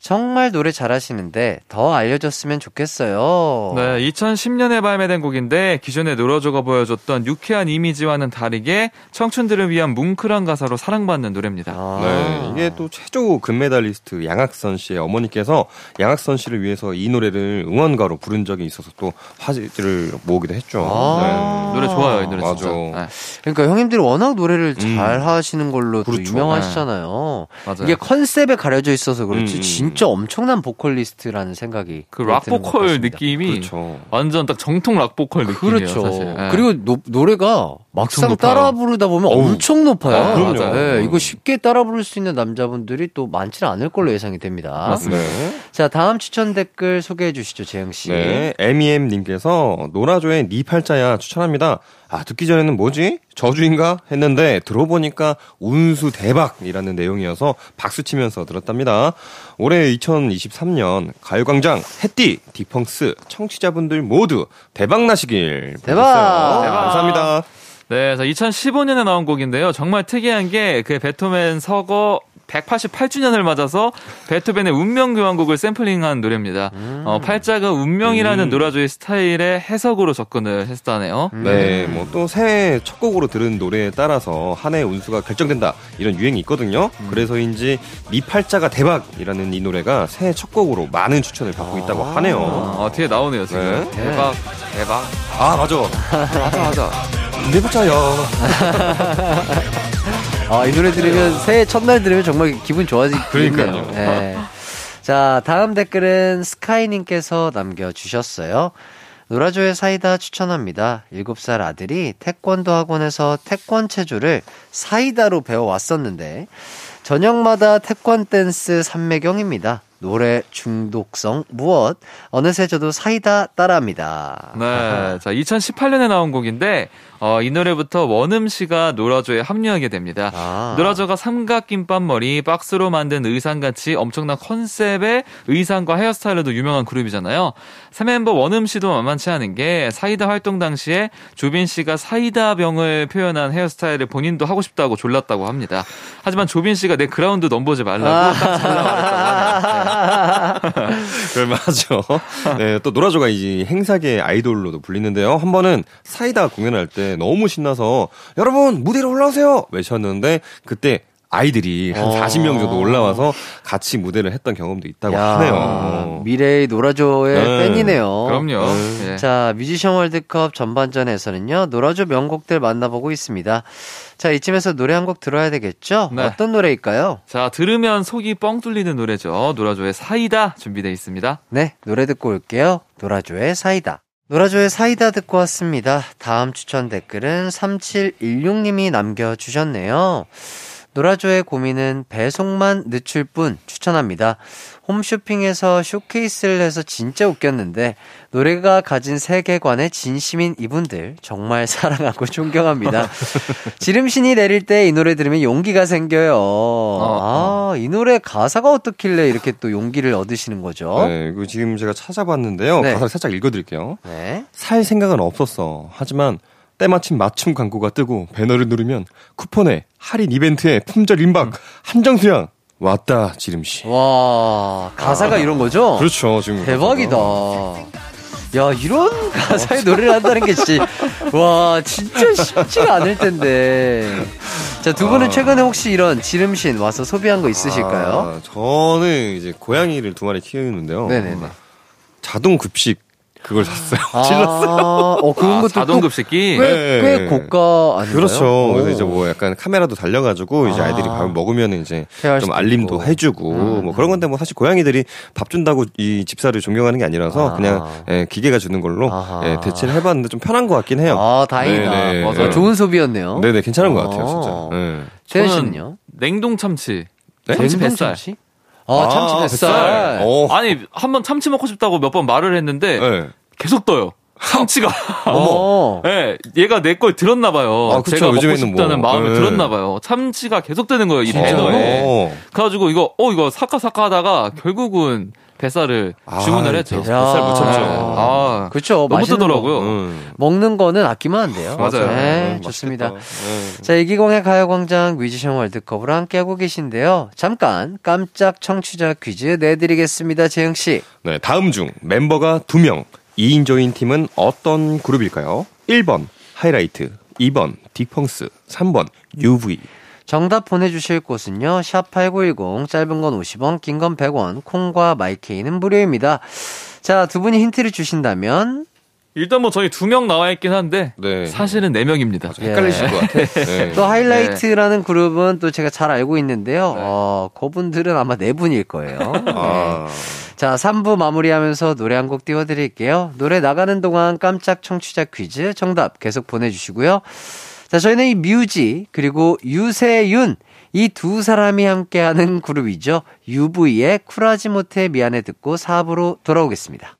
정말 노래 잘하시는데 더 알려줬으면 좋겠어요. 네, 2010년에 발매된 곡인데 기존의 노라조가 보여줬던 유쾌한 이미지와는 다르게 청춘들을 위한 뭉클한 가사로 사랑받는 노래입니다. 아. 네, 이게 또 최초 금메달리스트 양학선 씨의 어머니께서 양학선 씨를 위해서 이 노래를 응원가로 부른 적이 있어서 또 화제를 모으기도 했죠. 아. 노래 좋아요, 이 노래 맞아. 진짜. 네, 그러니까 형님들이 워낙 노래를 음. 잘 하시는 걸로 또 그렇죠. 유명하시잖아요. 맞아요. 이게 컨셉에 가려져 있어서 그렇지 음. 진짜 엄청난 보컬리스트라는 생각이 그 락 보컬 같습니다. 느낌이 그렇죠. 완전 딱 정통 락 보컬 느낌이에요, 그렇죠. 사실. 네. 그리고 노, 노래가 막상. 따라 부르다 보면 어우. 엄청 높아요. 아, 그럼요. 네, 이거 쉽게 따라 부를 수 있는 남자분들이 또 많지는 않을 걸로 예상이 됩니다. 맞습니다. 네. 자, 다음 추천 댓글 소개해 주시죠, 재영 씨. 네, MEM님께서 노라조의 니 팔자야 추천합니다. 아, 듣기 전에는 뭐지? 저주인가? 했는데 들어보니까 운수 대박이라는 내용이어서 박수 치면서 들었답니다. 올해 2023년 가요광장 해띠 디펑스 청취자분들 모두 대박 나시길 대박! 바라겠어요. 대박! 감사합니다. 네, 그래서 2015년에 나온 곡인데요. 정말 특이한 게 그 베토벤 서거 188주년을 맞아서 베토벤의 운명 교환곡을 샘플링한 노래입니다. 어, 팔자가 운명이라는 음. 노라조의 스타일의 해석으로 접근을 했다네요. 네, 뭐 또 새해 첫 곡으로 들은 노래에 따라서 한 해의 운수가 결정된다 이런 유행이 있거든요. 그래서인지 니 팔자가 대박이라는 이 노래가 새해 첫 곡으로 많은 추천을 받고 있다고 하네요. 어, 뒤에 나오네요, 지금. 네. 대박, 대박. 아 맞아, 맞아, 맞아. 내 팔자야. 아, 이 노래 들으면 새해 첫날 들으면 정말 기분 좋아지겠네요. 그러니까요. 네. 자, 다음 댓글은 스카이님께서 남겨주셨어요. 노라조의 사이다 추천합니다. 7살 아들이 태권도 학원에서 태권 체조를 사이다로 배워왔었는데, 저녁마다 태권 댄스 삼매경입니다. 노래 중독성 무엇? 어느새 저도 사이다 따라합니다. 네. 자, 2018년에 나온 곡인데, 어, 이 노래부터 원흠 씨가 노라조에 합류하게 됩니다. 아. 노라조가 삼각김밥 머리, 박스로 만든 의상같이 엄청난 컨셉의 의상과 헤어스타일로도 유명한 그룹이잖아요. 새 멤버 원흠 씨도 만만치 않은 게 사이다 활동 당시에 조빈 씨가 사이다 병을 표현한 헤어스타일을 본인도 하고 싶다고 졸랐다고 합니다. 하지만 조빈 씨가 내 그라운드 넘보지 말라고 딱 잘라버렸다고 하네요. 맞아. 네, 또 노라조가 이제 행사계 아이돌로도 불리는데요. 한 번은 사이다 공연할 때 너무 신나서 여러분 무대로 올라오세요 외쳤는데 그때 아이들이 한 어. 40명 정도 올라와서 같이 무대를 했던 경험도 있다고 야, 하네요. 미래의 노라조의 네. 팬이네요. 그럼요. 예. 자, 뮤지션 월드컵 전반전에서는요, 노라조 명곡들 만나보고 있습니다. 자, 이쯤에서 노래 한 곡 들어야 되겠죠? 네. 어떤 노래일까요? 자, 들으면 속이 뻥 뚫리는 노래죠. 노라조의 사이다 준비되어 있습니다. 네, 노래 듣고 올게요. 노라조의 사이다. 노라조의 사이다 듣고 왔습니다. 다음 추천 댓글은 3716님이 남겨주셨네요. 노라조의 고민은 배송만 늦출 뿐 추천합니다. 홈쇼핑에서 쇼케이스를 해서 진짜 웃겼는데 노래가 가진 세계관에 진심인 이분들 정말 사랑하고 존경합니다. 지름신이 내릴 때 이 노래 들으면 용기가 생겨요. 아, 이 노래 가사가 어떻길래 이렇게 또 용기를 얻으시는 거죠? 네, 이거 지금 제가 찾아봤는데요. 네. 가사를 살짝 읽어드릴게요. 네. 살 생각은 없었어. 하지만 때마침 맞춤 광고가 뜨고 배너를 누르면 쿠폰에 할인 이벤트에 품절 임박 한정 수량 왔다 지름씨. 와, 가사가 이런 거죠? 그렇죠 지금 대박이다. 야, 이런 가사의 노래를 한다는 게 진짜, 와, 진짜 쉽지가 않을 텐데. 자, 두 분은 최근에 혹시 이런 지름신 와서 소비한 거 있으실까요? 아, 저는 이제 고양이를 두 마리 키우는데요. 네네네. 자동 급식 그걸 샀어요. 아, 질렀어요. 어, 그런 아, 것도 자동 또 급식기. 꽤, 네. 꽤 고가 아닌가요? 그렇죠. 그래서 오. 이제 뭐 약간 카메라도 달려가지고 이제 아. 아이들이 밥을 먹으면 이제 좀 알림도 있고. 해주고 음. 뭐 그런 건데 뭐 사실 고양이들이 밥 준다고 이 집사를 존경하는 게 아니라서 아. 그냥 예, 기계가 주는 걸로. 예, 대체를 해봤는데 좀 편한 것 같긴 해요. 아, 다행이다. 네네. 맞아. 네. 좋은 소비였네요. 네네 괜찮은 것 어. 같아요 진짜. 예. 태현 저는 씨는요? 냉동 참치. 네? 참치 냉동. 참치? 아, 참치 아, 뱃살. 어. 아니 한 번 참치 먹고 싶다고 몇 번 말을 했는데 네. 계속 떠요. 참치가. 어머. 예, 얘가 내 걸 들었나 봐요. 아. 제가 먹고 요즘에는 싶다는 뭐. 마음을 네. 들었나 봐요. 참치가 계속 뜨는 거예요, 이? 배너에. 어. 그래가지고 이거 어 이거 사까 하다가 결국은 뱃살을 아, 주문을 했죠. 뱃- 뱃살 못 참죠. 아, 그쵸. 너무 뜨더라고요. 음. 먹는 거는 아끼면 안 돼요. 맞아요. 네, 음, 좋습니다. 네. 자, 이기광의 가요광장 뮤지션 월드컵으로 함께하고 계신데요. 잠깐 깜짝 청취자 퀴즈 내드리겠습니다. 재영 씨. 네, 다음 중 멤버가 2명, 2인조인 팀은 어떤 그룹일까요? 1번 하이라이트, 2번 딕펑스, 3번 UV. 정답 보내주실 곳은요. 샵8910, 짧은 건 50원, 긴 건 100원, 콩과 마이케이는 무료입니다. 자, 두 분이 힌트를 주신다면, 일단 뭐 저희 두 명 나와 있긴 한데 네. 사실은 네 명입니다. 예. 헷갈리실 것 같아. 네. 또 하이라이트라는 그룹은 또 제가 잘 알고 있는데요. 어, 그분들은 아마 네 분일 거예요. 아, 자, 3부 마무리하면서 노래 한 곡 띄워드릴게요. 노래 나가는 동안 깜짝 청취자 퀴즈 정답 계속 보내주시고요. 자, 저희는 이 뮤지, 그리고 유세윤, 이 두 사람이 함께하는 그룹이죠. UV의 쿨하지 못해 미안해 듣고 4부로 돌아오겠습니다.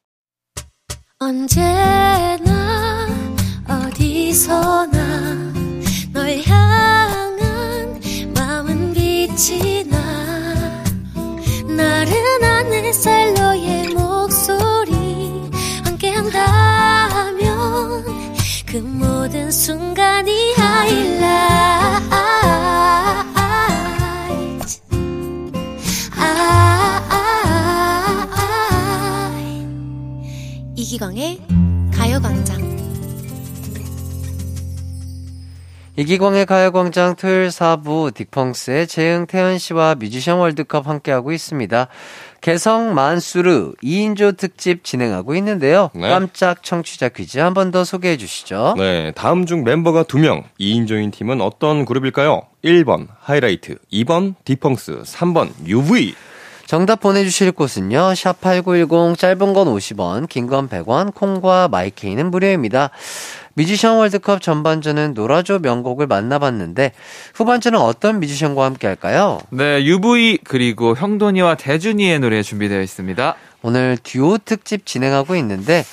언제나 어디서나 널 향한 마음은 빛이 나 나른한 햇살 너의 목소리 함께한다면 그 모든 순간이 이기광의 가요광장 이기광의 가요광장 토요일 4부 딕펑스의 재흥 태연 씨와 뮤지션 월드컵 함께하고 있습니다. 개성 만수르 2인조 특집 진행하고 있는데요. 네. 깜짝 청취자 퀴즈 한 번 더 소개해 주시죠. 네, 다음 중 멤버가 2명, 2인조인 팀은 어떤 그룹일까요? 1번 하이라이트, 2번 딕펑스, 3번 UV. 정답 보내주실 곳은요. 샵8910 짧은 건 50원, 긴 건 100원, 콩과 마이케이는 무료입니다. 뮤지션 월드컵 전반전은 노라조 명곡을 만나봤는데 후반전은 어떤 뮤지션과 함께 할까요? 네, UV 그리고 형돈이와 대준이의 노래 준비되어 있습니다. 오늘 듀오 특집 진행하고 있는데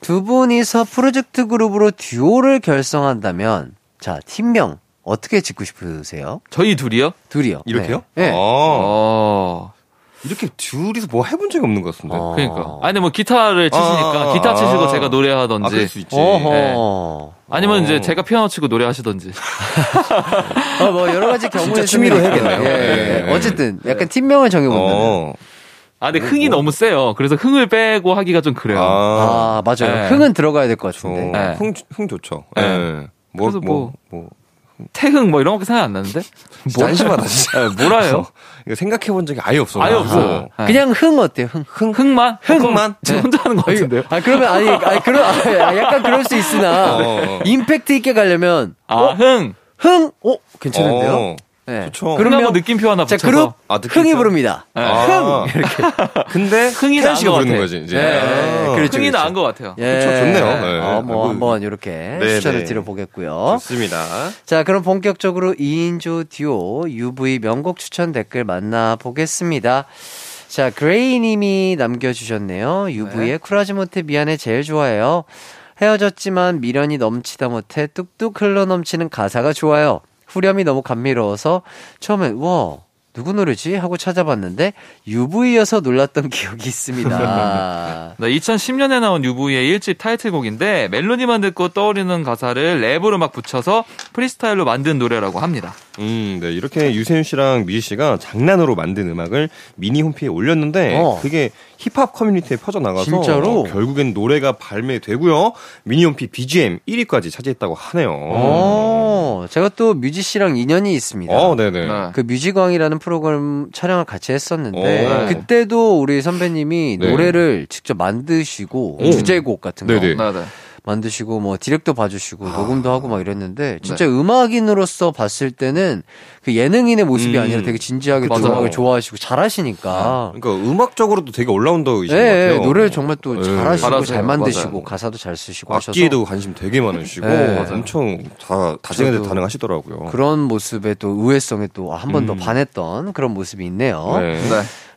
두 분이서 프로젝트 그룹으로 듀오를 결성한다면 자 팀명 어떻게 짓고 싶으세요? 저희 둘이요? 둘이요. 이렇게요? 네. 네. 아, 어. 이렇게 둘이서 뭐 해본 적이 없는 것 같은데. 어. 그러니까. 아니 뭐 기타를 치시니까 아, 기타 치시고 아. 제가 아, 노래하던지. 그럴 수 있지. 어허. 아니면 어. 이제 제가 피아노 치고 노래하시던지. 어, 뭐 여러 가지 경우에 진짜 취미로 해야겠네요. 예, 예. 네. 어쨌든 약간 팀명을 정해본다면. 어. 아, 근데 흥이 너무 세요. 그래서 흥을 빼고 하기가 좀 그래요. 아, 아, 맞아요. 네. 흥은 들어가야 될것 저, 같은데. 네. 흥, 흥 좋죠. 네. 예. 뭐, 그래서 뭐, 뭐. 태흥 뭐 이런 거밖에 생각 안 나는데? 진짜 안심하다, 진짜. 네, 뭐라 해요? 이거 생각해 본 적이 아예 없어. 아예 나. 없어. 어. 네. 그냥 흥 어때요? 흥. 흥, 흥만? 흥만? 지금 혼자 하는 것 같은데요? 아, 그러면, 아니, 아니, 그러, 아, 약간 그럴 수 있으나, 어. 임팩트 있게 가려면, 아, 흥! 흥? 어? 괜찮은데요? 어. 네. 좋죠. 그럼 한번 느낌표 하나 자, 붙여서. 그룹 아? 흥이 부릅니다. 아. 흥 이렇게. 근데 흥이 태연 씨가 부르는 같아. 거지 이제. 네, 아, 그렇죠. 흥이 나은 것 같아요. 예. 그쵸, 좋네요. 네. 어, 뭐. 한번 이렇게 네, 추천을 네. 드려보겠고요. 좋습니다. 자, 그럼 본격적으로 2인조 듀오 UV 명곡 추천 댓글 만나보겠습니다. 자, 그레이 님이 남겨주셨네요. UV의 쿨하지 못해 미안해 제일 좋아해요. 헤어졌지만 미련이 넘치다 못해 뚝뚝 흘러 넘치는 가사가 좋아요. 후렴이 너무 감미로워서 처음엔 와 누구 노래지 하고 찾아봤는데 UV여서 놀랐던 기억이 있습니다. 네, 2010년에 나온 UV의 1집 타이틀곡인데 멜로디만 듣고 떠오르는 가사를 랩으로 막 붙여서 프리스타일로 만든 노래라고 합니다. 음, 네. 이렇게 유세윤 씨랑 뮤지 씨가 장난으로 만든 음악을 미니 홈피에 올렸는데 어. 그게 힙합 커뮤니티에 퍼져나가서 진짜로? 어, 결국엔 노래가 발매되고요. 미니 홈피 BGM 1위까지 차지했다고 하네요. 어, 제가 또 뮤지 씨랑 인연이 있습니다. 어, 네네. 네. 그 뮤직왕이라는 프로그램 촬영을 같이 했었는데 오. 그때도 우리 선배님이 네. 노래를 직접 만드시고 오. 주제곡 같은 거 네네. 네, 네. 만드시고 뭐 디렉터 봐주시고 녹음도 하고 막 이랬는데 진짜 네. 음악인으로서 봤을 때는 그 예능인의 모습이 음. 아니라 되게 진지하게 또 맞아요. 음악을 좋아하시고 잘하시니까 그러니까 음악적으로도 되게 올라운더이신 것 예, 같아요. 노래를 정말 또 네. 잘하시고 잘하세요. 잘 만드시고 맞아요. 가사도 잘 쓰시고 하셔서 악기에도 관심 되게 많으시고 네. 엄청 다 다재다능 저도 다능하시더라고요. 그런 모습에 또 의외성에 또 한 번더 음. 반했던 그런 모습이 있네요. 네.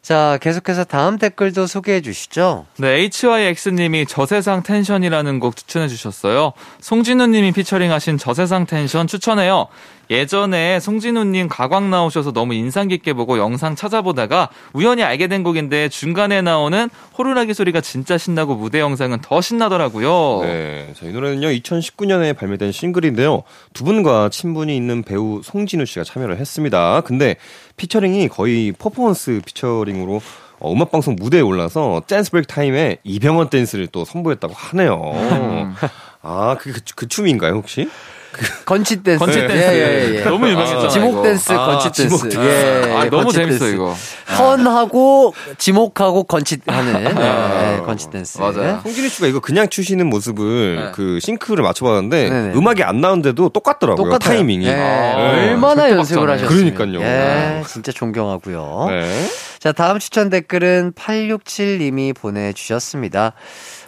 네. 자, 계속해서 다음 댓글도 소개해 주시죠. 네, HYX님이 저세상 텐션이라는 곡 추천해 주셨어요. 송진우님이 피처링하신 저세상 텐션 추천해요. 예전에 송진우님 가광 나오셔서 너무 인상 깊게 보고 영상 찾아보다가 우연히 알게 된 곡인데 중간에 나오는 호루라기 소리가 진짜 신나고 무대 영상은 더 신나더라고요. 네. 자, 이 노래는요, 2019년에 발매된 싱글인데요. 두 분과 친분이 있는 배우 송진우 씨가 참여를 했습니다. 근데 피처링이 거의 퍼포먼스 피처링으로 어, 음악방송 무대에 올라서 댄스 브레이크 타임에 이병헌 댄스를 또 선보였다고 하네요. 음. 아, 그게 그, 그 춤인가요, 혹시? 건치 댄스. 건치 댄스. 예, 예, 예. 너무 유명했잖아요. 지목. 댄스, 아, 건치 댄스. 지목 댄스. 예, 아, 예, 너무 재밌어. 이거. 턴하고 지목하고 건치 하는 예, 건치 댄스. 맞아요. 송진우 씨가 이거 그냥 추시는 모습을 네. 그 싱크를 맞춰봤는데 네네. 음악이 안 나오는데도 똑같더라고요. 똑같아요. 타이밍이. 예, 아, 얼마나 절대 연습을. 하셨어요. 그러니까요. 예, 진짜 존경하고요. 네. 자, 다음 추천 댓글은 867님이 보내주셨습니다.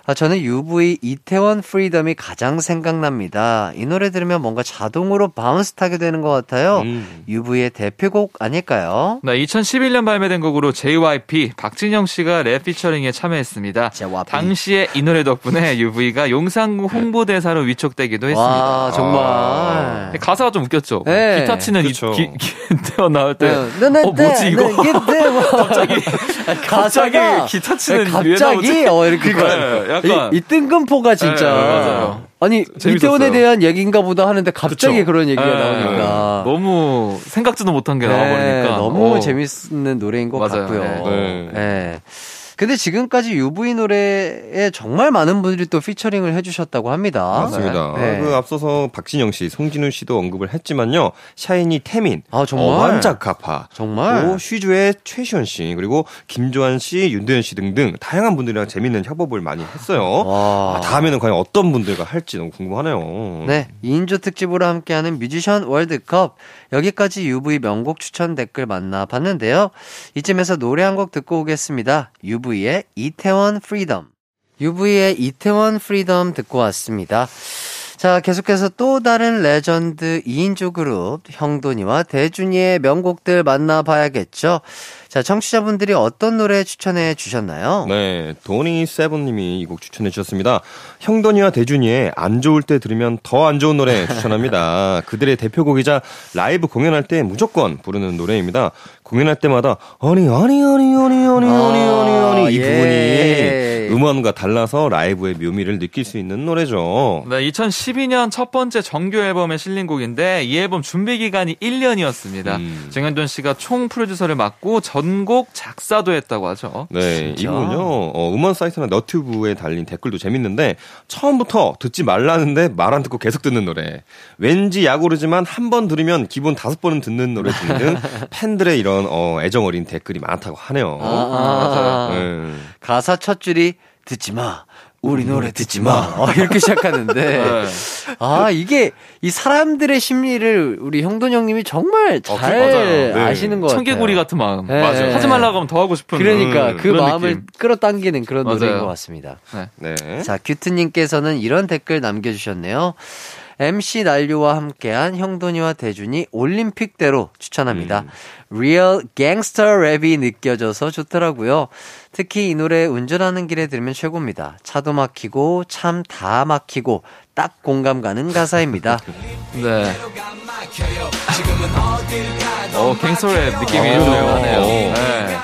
아, 저는 UV 이태원 프리덤이 가장 생각납니다. 이 노래 들으면 뭔가 자동으로 바운스 타게 되는 것 같아요. 음. UV의 대표곡 아닐까요? 네, 2011년 발매된 곡으로 JYP 박진영 씨가 랩 피처링에 참여했습니다. JYP. 당시에 이 노래 덕분에 UV가 용산구 홍보대사로 위촉되기도 했습니다. 와, 정말. 근데 가사가 좀 웃겼죠. 네. 기타 치는 이. 기, 기, 태어 나올 때. 네, 네, 어, 뭐지 네, 이거? 네, 이게 뭐. 갑자기 갑자기 기타 치는 네? 갑자기 어 이렇게 네, 약간 이, 이 뜬금포가 진짜 네, 맞아요. 아니 재밌었어요. 이태원에 대한 얘기인가 보다 하는데 갑자기 그쵸. 그런 얘기가 네. 나오니까 너무 생각지도 못한 게 네, 나와버리니까 너무 어. 재밌는 노래인 것 맞아요. 같고요. 네. 네. 근데 지금까지 UV 노래에 정말 많은 분들이 또 피처링을 해주셨다고 합니다. 맞습니다. 네. 그 앞서서 박진영 씨, 송진우 씨도 언급을 했지만요. 샤이니 태민, 아, 정말? 어반자카파, 정말? 또 슈주의 최시원 씨, 그리고 김조한 씨, 윤도현 씨 등등 다양한 분들이랑 재밌는 협업을 많이 했어요. 와. 아, 다음에는 과연 어떤 분들과 할지 너무 궁금하네요. 네, 2인조 특집으로 함께하는 뮤지션 월드컵. 여기까지 UV 명곡 추천 댓글 만나봤는데요. 이쯤에서 노래 한 곡 듣고 오겠습니다. UV의 이태원 프리덤. UV의 이태원 프리덤 듣고 왔습니다. 자, 계속해서 또 다른 레전드 2인조 그룹 형돈이와 대준이의 명곡들 만나봐야겠죠. 자, 청취자분들이 어떤 노래 추천해 주셨나요? 네, 도니 세븐님이 이 곡 추천해 주셨습니다. 형돈이와 대준이의 안 좋을 때 들으면 더 안 좋은 노래 추천합니다. 그들의 대표곡이자 라이브 공연할 때 무조건 부르는 노래입니다. 공연할 때마다 아니 아니 아니 아니 아니 아니 아니 아니 이 예. 부분이 음원과 달라서 라이브의 묘미를 느낄 수 있는 노래죠. 네, 2012년 첫 번째 정규 앨범에 실린 곡인데 이 앨범 준비 기간이 1년이었습니다. 음. 정현돈 씨가 총 프로듀서를 맡고 전곡 작사도 했다고 하죠. 네, 진짜? 이 부분요. 어, 음원 사이트나 너튜브에 달린 댓글도 재밌는데 처음부터 듣지 말라는데 말 안 듣고 계속 듣는 노래. 왠지 야구르지만 한 번 들으면 기본 다섯 번은 듣는 노래 등등 팬들의 이런 어, 애정 어린 댓글이 많다고 하네요. 아, 아, 네. 가사 첫 줄이 듣지 마. 우리 노래 듣지 마. 어, 이렇게 시작하는데. 네. 아, 이게 이 사람들의 심리를 우리 형돈 형님이 정말 잘 맞아요. 네. 아시는 것 같아요. 청개구리 같은 마음. 네. 맞아요. 하지 말라고 하면 더 하고 싶은. 그러니까 음, 그 마음을 느낌. 끌어당기는 그런 맞아요. 노래인 것 같습니다. 네. 자, 큐트님께서는 이런 댓글 남겨주셨네요. MC 날유와 함께한 형돈이와 대준이 올림픽대로 추천합니다. 리얼 갱스터 랩이 느껴져서 좋더라고요. 특히 이 노래 운전하는 길에 들으면 최고입니다. 차도 막히고 참 다 막히고 딱 공감 가는 가사입니다. 네. 어, 갱스터랩 느낌이 오. 좀 나네요. 오. 네.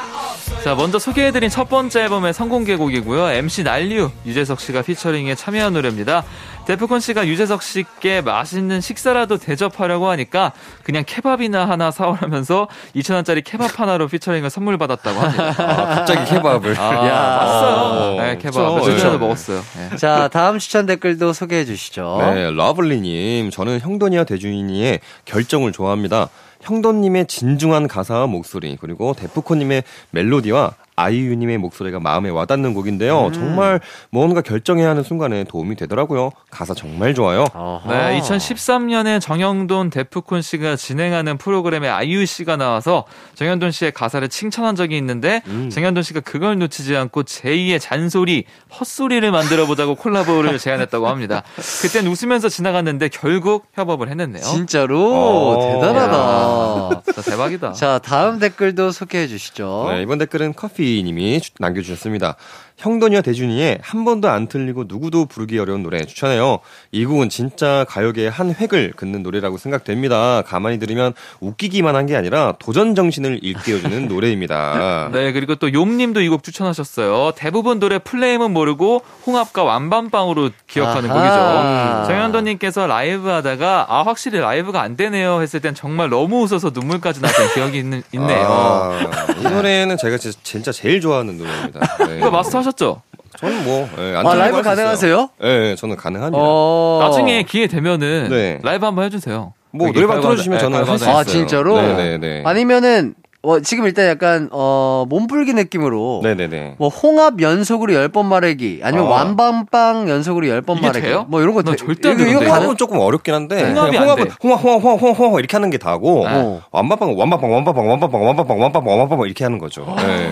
자, 먼저 소개해드린 첫 번째 앨범의 선공개곡이고요. MC 날유, 유재석 씨가 피처링에 참여한 노래입니다. 데프콘 씨가 유재석 씨께 맛있는 식사라도 대접하려고 하니까 그냥 케밥이나 하나 사오라면서 2,000원짜리 케밥 하나로 피처링을 선물 받았다고 합니다. 아, 갑자기 케밥을. 아, 야. 맛있어요. 네, 그쵸. 케밥. 네. 먹었어요. 네. 자, 다음 추천 댓글도 소개해 주시죠. 네, 러블리님. 저는 형돈이와 대준이의 결정을 좋아합니다. 형돈님의 진중한 가사와 목소리, 그리고 데프콘님의 멜로디와 아이유님의 목소리가 마음에 와닿는 곡인데요. 정말 뭔가 결정해야 하는 순간에 도움이 되더라고요. 가사 정말 좋아요. 어허. 네, 2013년에 정형돈 데프콘 씨가 진행하는 프로그램에 아이유 씨가 나와서 정형돈 씨의 가사를 칭찬한 적이 있는데 정형돈 씨가 그걸 놓치지 않고 제2의 잔소리, 헛소리를 만들어 보자고 콜라보를 제안했다고 합니다. 그땐 웃으면서 지나갔는데 결국 협업을 해냈네요. 진짜로 어. 대단하다. 진짜 대박이다. 자, 다음 댓글도 소개해 주시죠. 네, 이번 댓글은 커피 님이 주- 남겨주셨습니다. 형돈이와 대준이의 한 번도 안 틀리고 누구도 부르기 어려운 노래 추천해요. 이 곡은 진짜 가요계의 한 획을 긋는 노래라고 생각됩니다. 가만히 들으면 웃기기만 한 게 아니라 도전 정신을 일깨워주는 노래입니다. 네, 그리고 또 욤님도 이 곡 추천하셨어요. 대부분 노래 플레임은 모르고 홍합과 왕밤빵으로 기억하는 아하. 곡이죠. 정형돈님께서 라이브 하다가 아 확실히 라이브가 안 되네요 했을 땐 정말 너무 웃어서 눈물까지 났던 기억이 있는, 있네요. 아, 이 노래는 제가 진짜, 제일 좋아하는 노래입니다. 네. 이거 마스터 하셨죠? 저는 뭐, 예, 안 아, 라이브 할수. 가능하세요? 예, 예, 저는 가능합니다. 어. 나중에 기회 되면은 네. 라이브 한번 해주세요. 뭐, 여기 노래방 틀어주시면 네, 저는 할수 가요광장. 있어요. 아, 진짜로? 네네네. 아니면은 어, 지금 일단 약간 어, 몸풀기 느낌으로 네네네. 뭐 홍합 연속으로 10번 말하기 아니면 아. 왕밤빵 연속으로 10번 이게 말하기 돼요? 뭐 이런 거난 돼- 절대 안 이거, 이거 되는데, 가능 홍합은 조금 어렵긴 한데 홍합이 그냥 안 홍합은 돼. 홍합 홍합 홍합 홍합 홍합 이렇게 하는 게 다고 어. 완밥빵 완밥빵 완밥빵 완밥빵 완밥빵 완밥빵 완밥빵 이렇게 하는 거죠. 네.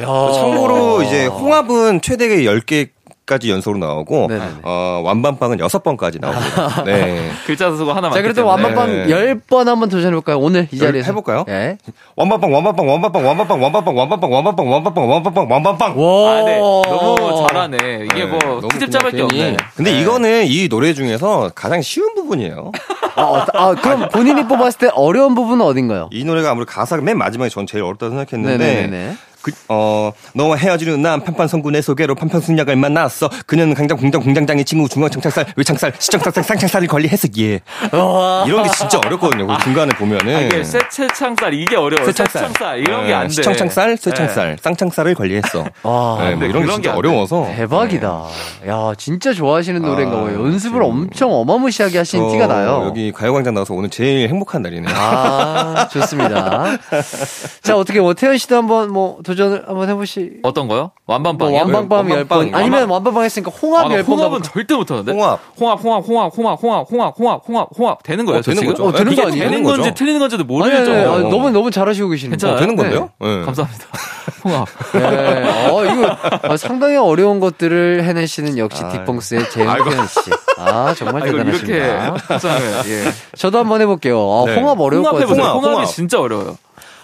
야. 참고로 이제 홍합은 최대 10개 까지 연속으로 나오고 네네네. 어, 완밤빵은 6번까지 나옵니다. 네. 글자 수가 하나 자, 많기 그래도. 완밤빵 네. 10번 한번 도전해 볼까요? 오늘 이 열- 자리에서 해 볼까요? 예. 완밤빵 완밤빵 완밤빵 완밤빵 완밤빵 완밤빵 완밤빵 완밤빵 완밤빵 완밤빵 와. 아, 네. 너무 잘하네. 이게 네, 뭐 트집 잡을 게. 없네. 근데 네. 이거는 이 노래 중에서 가장 쉬운 부분이에요. 아, 어, 아, 그럼 본인이 뽑았을 때 어려운 부분은 어딘가요? 이 노래가 아무래도 가사가 맨 마지막에 전 제일 어렵다고 생각했는데 네네네. 그, 어, 너와 헤어지는 난 판판 성구 내 소개로 판판 순약을 만났어. 그녀는 강장 공장 공장장의 친구 중앙 청창살 외창살 시청창살 쌍창살을 관리해서 예. 와. 이런 게 진짜 어렵거든요. 그 중간에 보면은. 아, 이게 세체창살 이게 어려워. 쇠창살. 세창살 이런 네, 게안 돼. 시청창살, 쇠창살, 쌍창살을 관리했어. 와. 네, 뭐 네, 이런 게 진짜 게안 돼. 어려워서. 대박이다. 야, 진짜 좋아하시는 노래인가 아, 봐요. 연습을 지금. 엄청 어마무시하게 저 티가 나요. 여기 가요광장 나와서 오늘 제일 행복한 날이네요. 아, 좋습니다. 자, 어떻게 뭐 태연 씨도 한번 뭐 도전을 한번 해보시. 어떤 거요? 뭐 완밤빵이요? 완방밤 네, 10번. 완방빵. 아니면 완방빵 했으니까 홍합 아, 나 10번 홍합은? 절대 못하는데. 홍합. 홍합, 홍합, 홍합, 홍합, 홍합, 홍합, 홍합, 홍합, 홍합 되는 거예요? 어, 저 되는 지금? 거죠. 어, 되는 거 아니에요? 되는 건지 거죠. 틀리는 건지도 모르죠. 아니, 아니, 아니, 너무, 너무 잘하시고 계시는 괜찮아요? 어, 되는 건데요? 네. 감사합니다. 홍합. 네. 어, 이거 어, 상당히 어려운 것들을 해내시는 역시 아유. 디펑스의 재훈태현 씨. 아, 정말 아, 이렇게 대단하십니다. 포장을, 예. 저도 한번 해볼게요. 아, 네. 홍합 어려울 것 홍합 해보세요. 같아요. 홍합, 홍합이 홍합. 진짜 어려워요.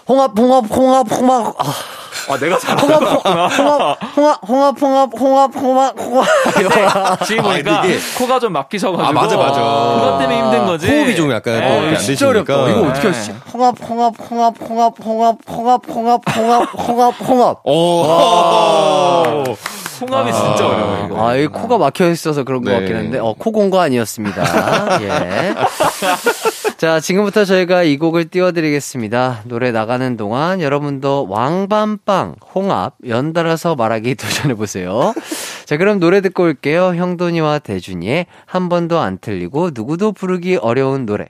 홍합, 홍합, 홍합, 홍합. 아, 아, 내가 잘 홍합, 홍합, 홍합, 홍합, 홍합, 홍합, 홍합, 홍합. 지금 보니까 아, 코가 좀 막히셔가지고. 아, 맞아, 맞아. 그것 때문에 힘든 거지. 호흡이 좀 약간 네. 안 진짜. 어렵다. 이거 어떻게 네. 하시지? 홍합, 홍합, 홍합, 홍합, 홍합, 홍합, 홍합, 홍합, 홍합, 홍합. 오. 홍합이 진짜 어려워요. 이거. 아, 이 코가 막혀 있어서 그런 것 네. 같긴 한데, 어, 코 공거 아니었습니다. 예. 자, 지금부터 저희가 이 곡을 띄워드리겠습니다. 노래 나가는 동안 여러분도 왕밤빵, 홍합, 연달아서 말하기 도전해보세요. 자, 그럼 노래 듣고 올게요. 형돈이와 대준이의 한 번도 안 틀리고 누구도 부르기 어려운 노래.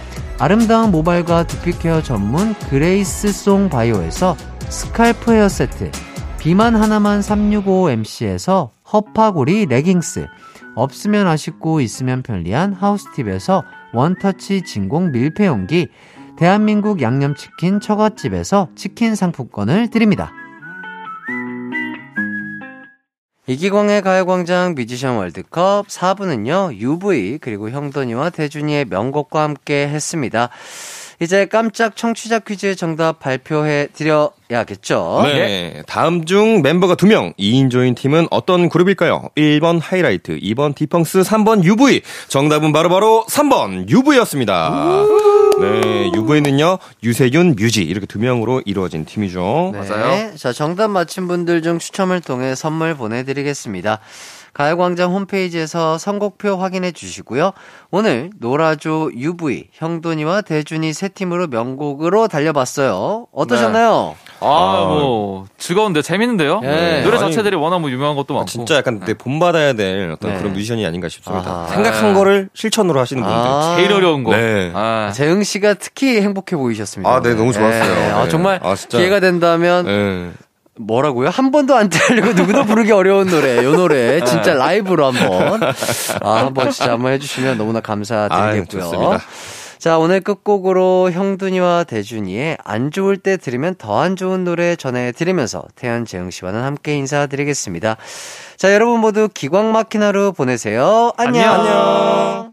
아름다운 모발과 두피 케어 전문 그레이스송 바이오에서 스칼프 헤어 세트, 비만 하나만 365MC에서 허파고리 레깅스, 없으면 아쉽고 있으면 편리한 하우스팁에서 원터치 진공 밀폐용기, 대한민국 양념치킨 처갓집에서 치킨 상품권을 드립니다. 이기광의 가요광장 뮤지션 월드컵 4부는요, UV, 그리고 형돈이와 대준이의 명곡과 함께 했습니다. 이제 깜짝 청취자 퀴즈 정답 발표해 드려야겠죠? 네. 다음 중 멤버가 2명, 2인조인 팀은 어떤 그룹일까요? 1번 하이라이트, 2번 디펑스, 3번 UV. 정답은 바로바로 3번 UV였습니다. 네, UV는요, 유세윤, 뮤지, 이렇게 두 명으로 이루어진 팀이죠. 네. 맞아요. 자, 정답 맞힌 분들 중 추첨을 통해 선물 보내드리겠습니다. 가요광장 홈페이지에서 선곡표 확인해 주시고요. 오늘 노라조 UV, 형돈이와 대준이 세 팀으로 명곡으로 달려봤어요. 어떠셨나요? 아, 뭐 즐거운데 재밌는데요. 네. 노래 자체들이 워낙 뭐 유명한 것도 많고. 진짜 약간 내 본받아야 될 어떤 네. 그런 뮤지션이 아닌가 싶습니다. 아하. 생각한 거를 실천으로 하시는 분들. 아. 제일 어려운 거. 네. 아, 재흥 씨가 특히 행복해 보이셨습니다. 아, 네, 너무 좋았어요. 네. 아, 네. 정말 아, 진짜. 기회가 된다면 네. 뭐라고요? 한 번도 안 들리고 누구도 부르기 어려운 노래, 요 노래 진짜 라이브로 한번 아 한번 진짜 한번 해주시면 너무나 감사드리겠고요. 좋습니다. 자 오늘 끝곡으로 형준이와 대준이의 안 좋을 때 들으면 더 안 좋은 노래 전해드리면서 태연 재흥 씨와는 함께 인사드리겠습니다. 자 여러분 모두 기광 막힌 하루 보내세요. 안녕. 안녕.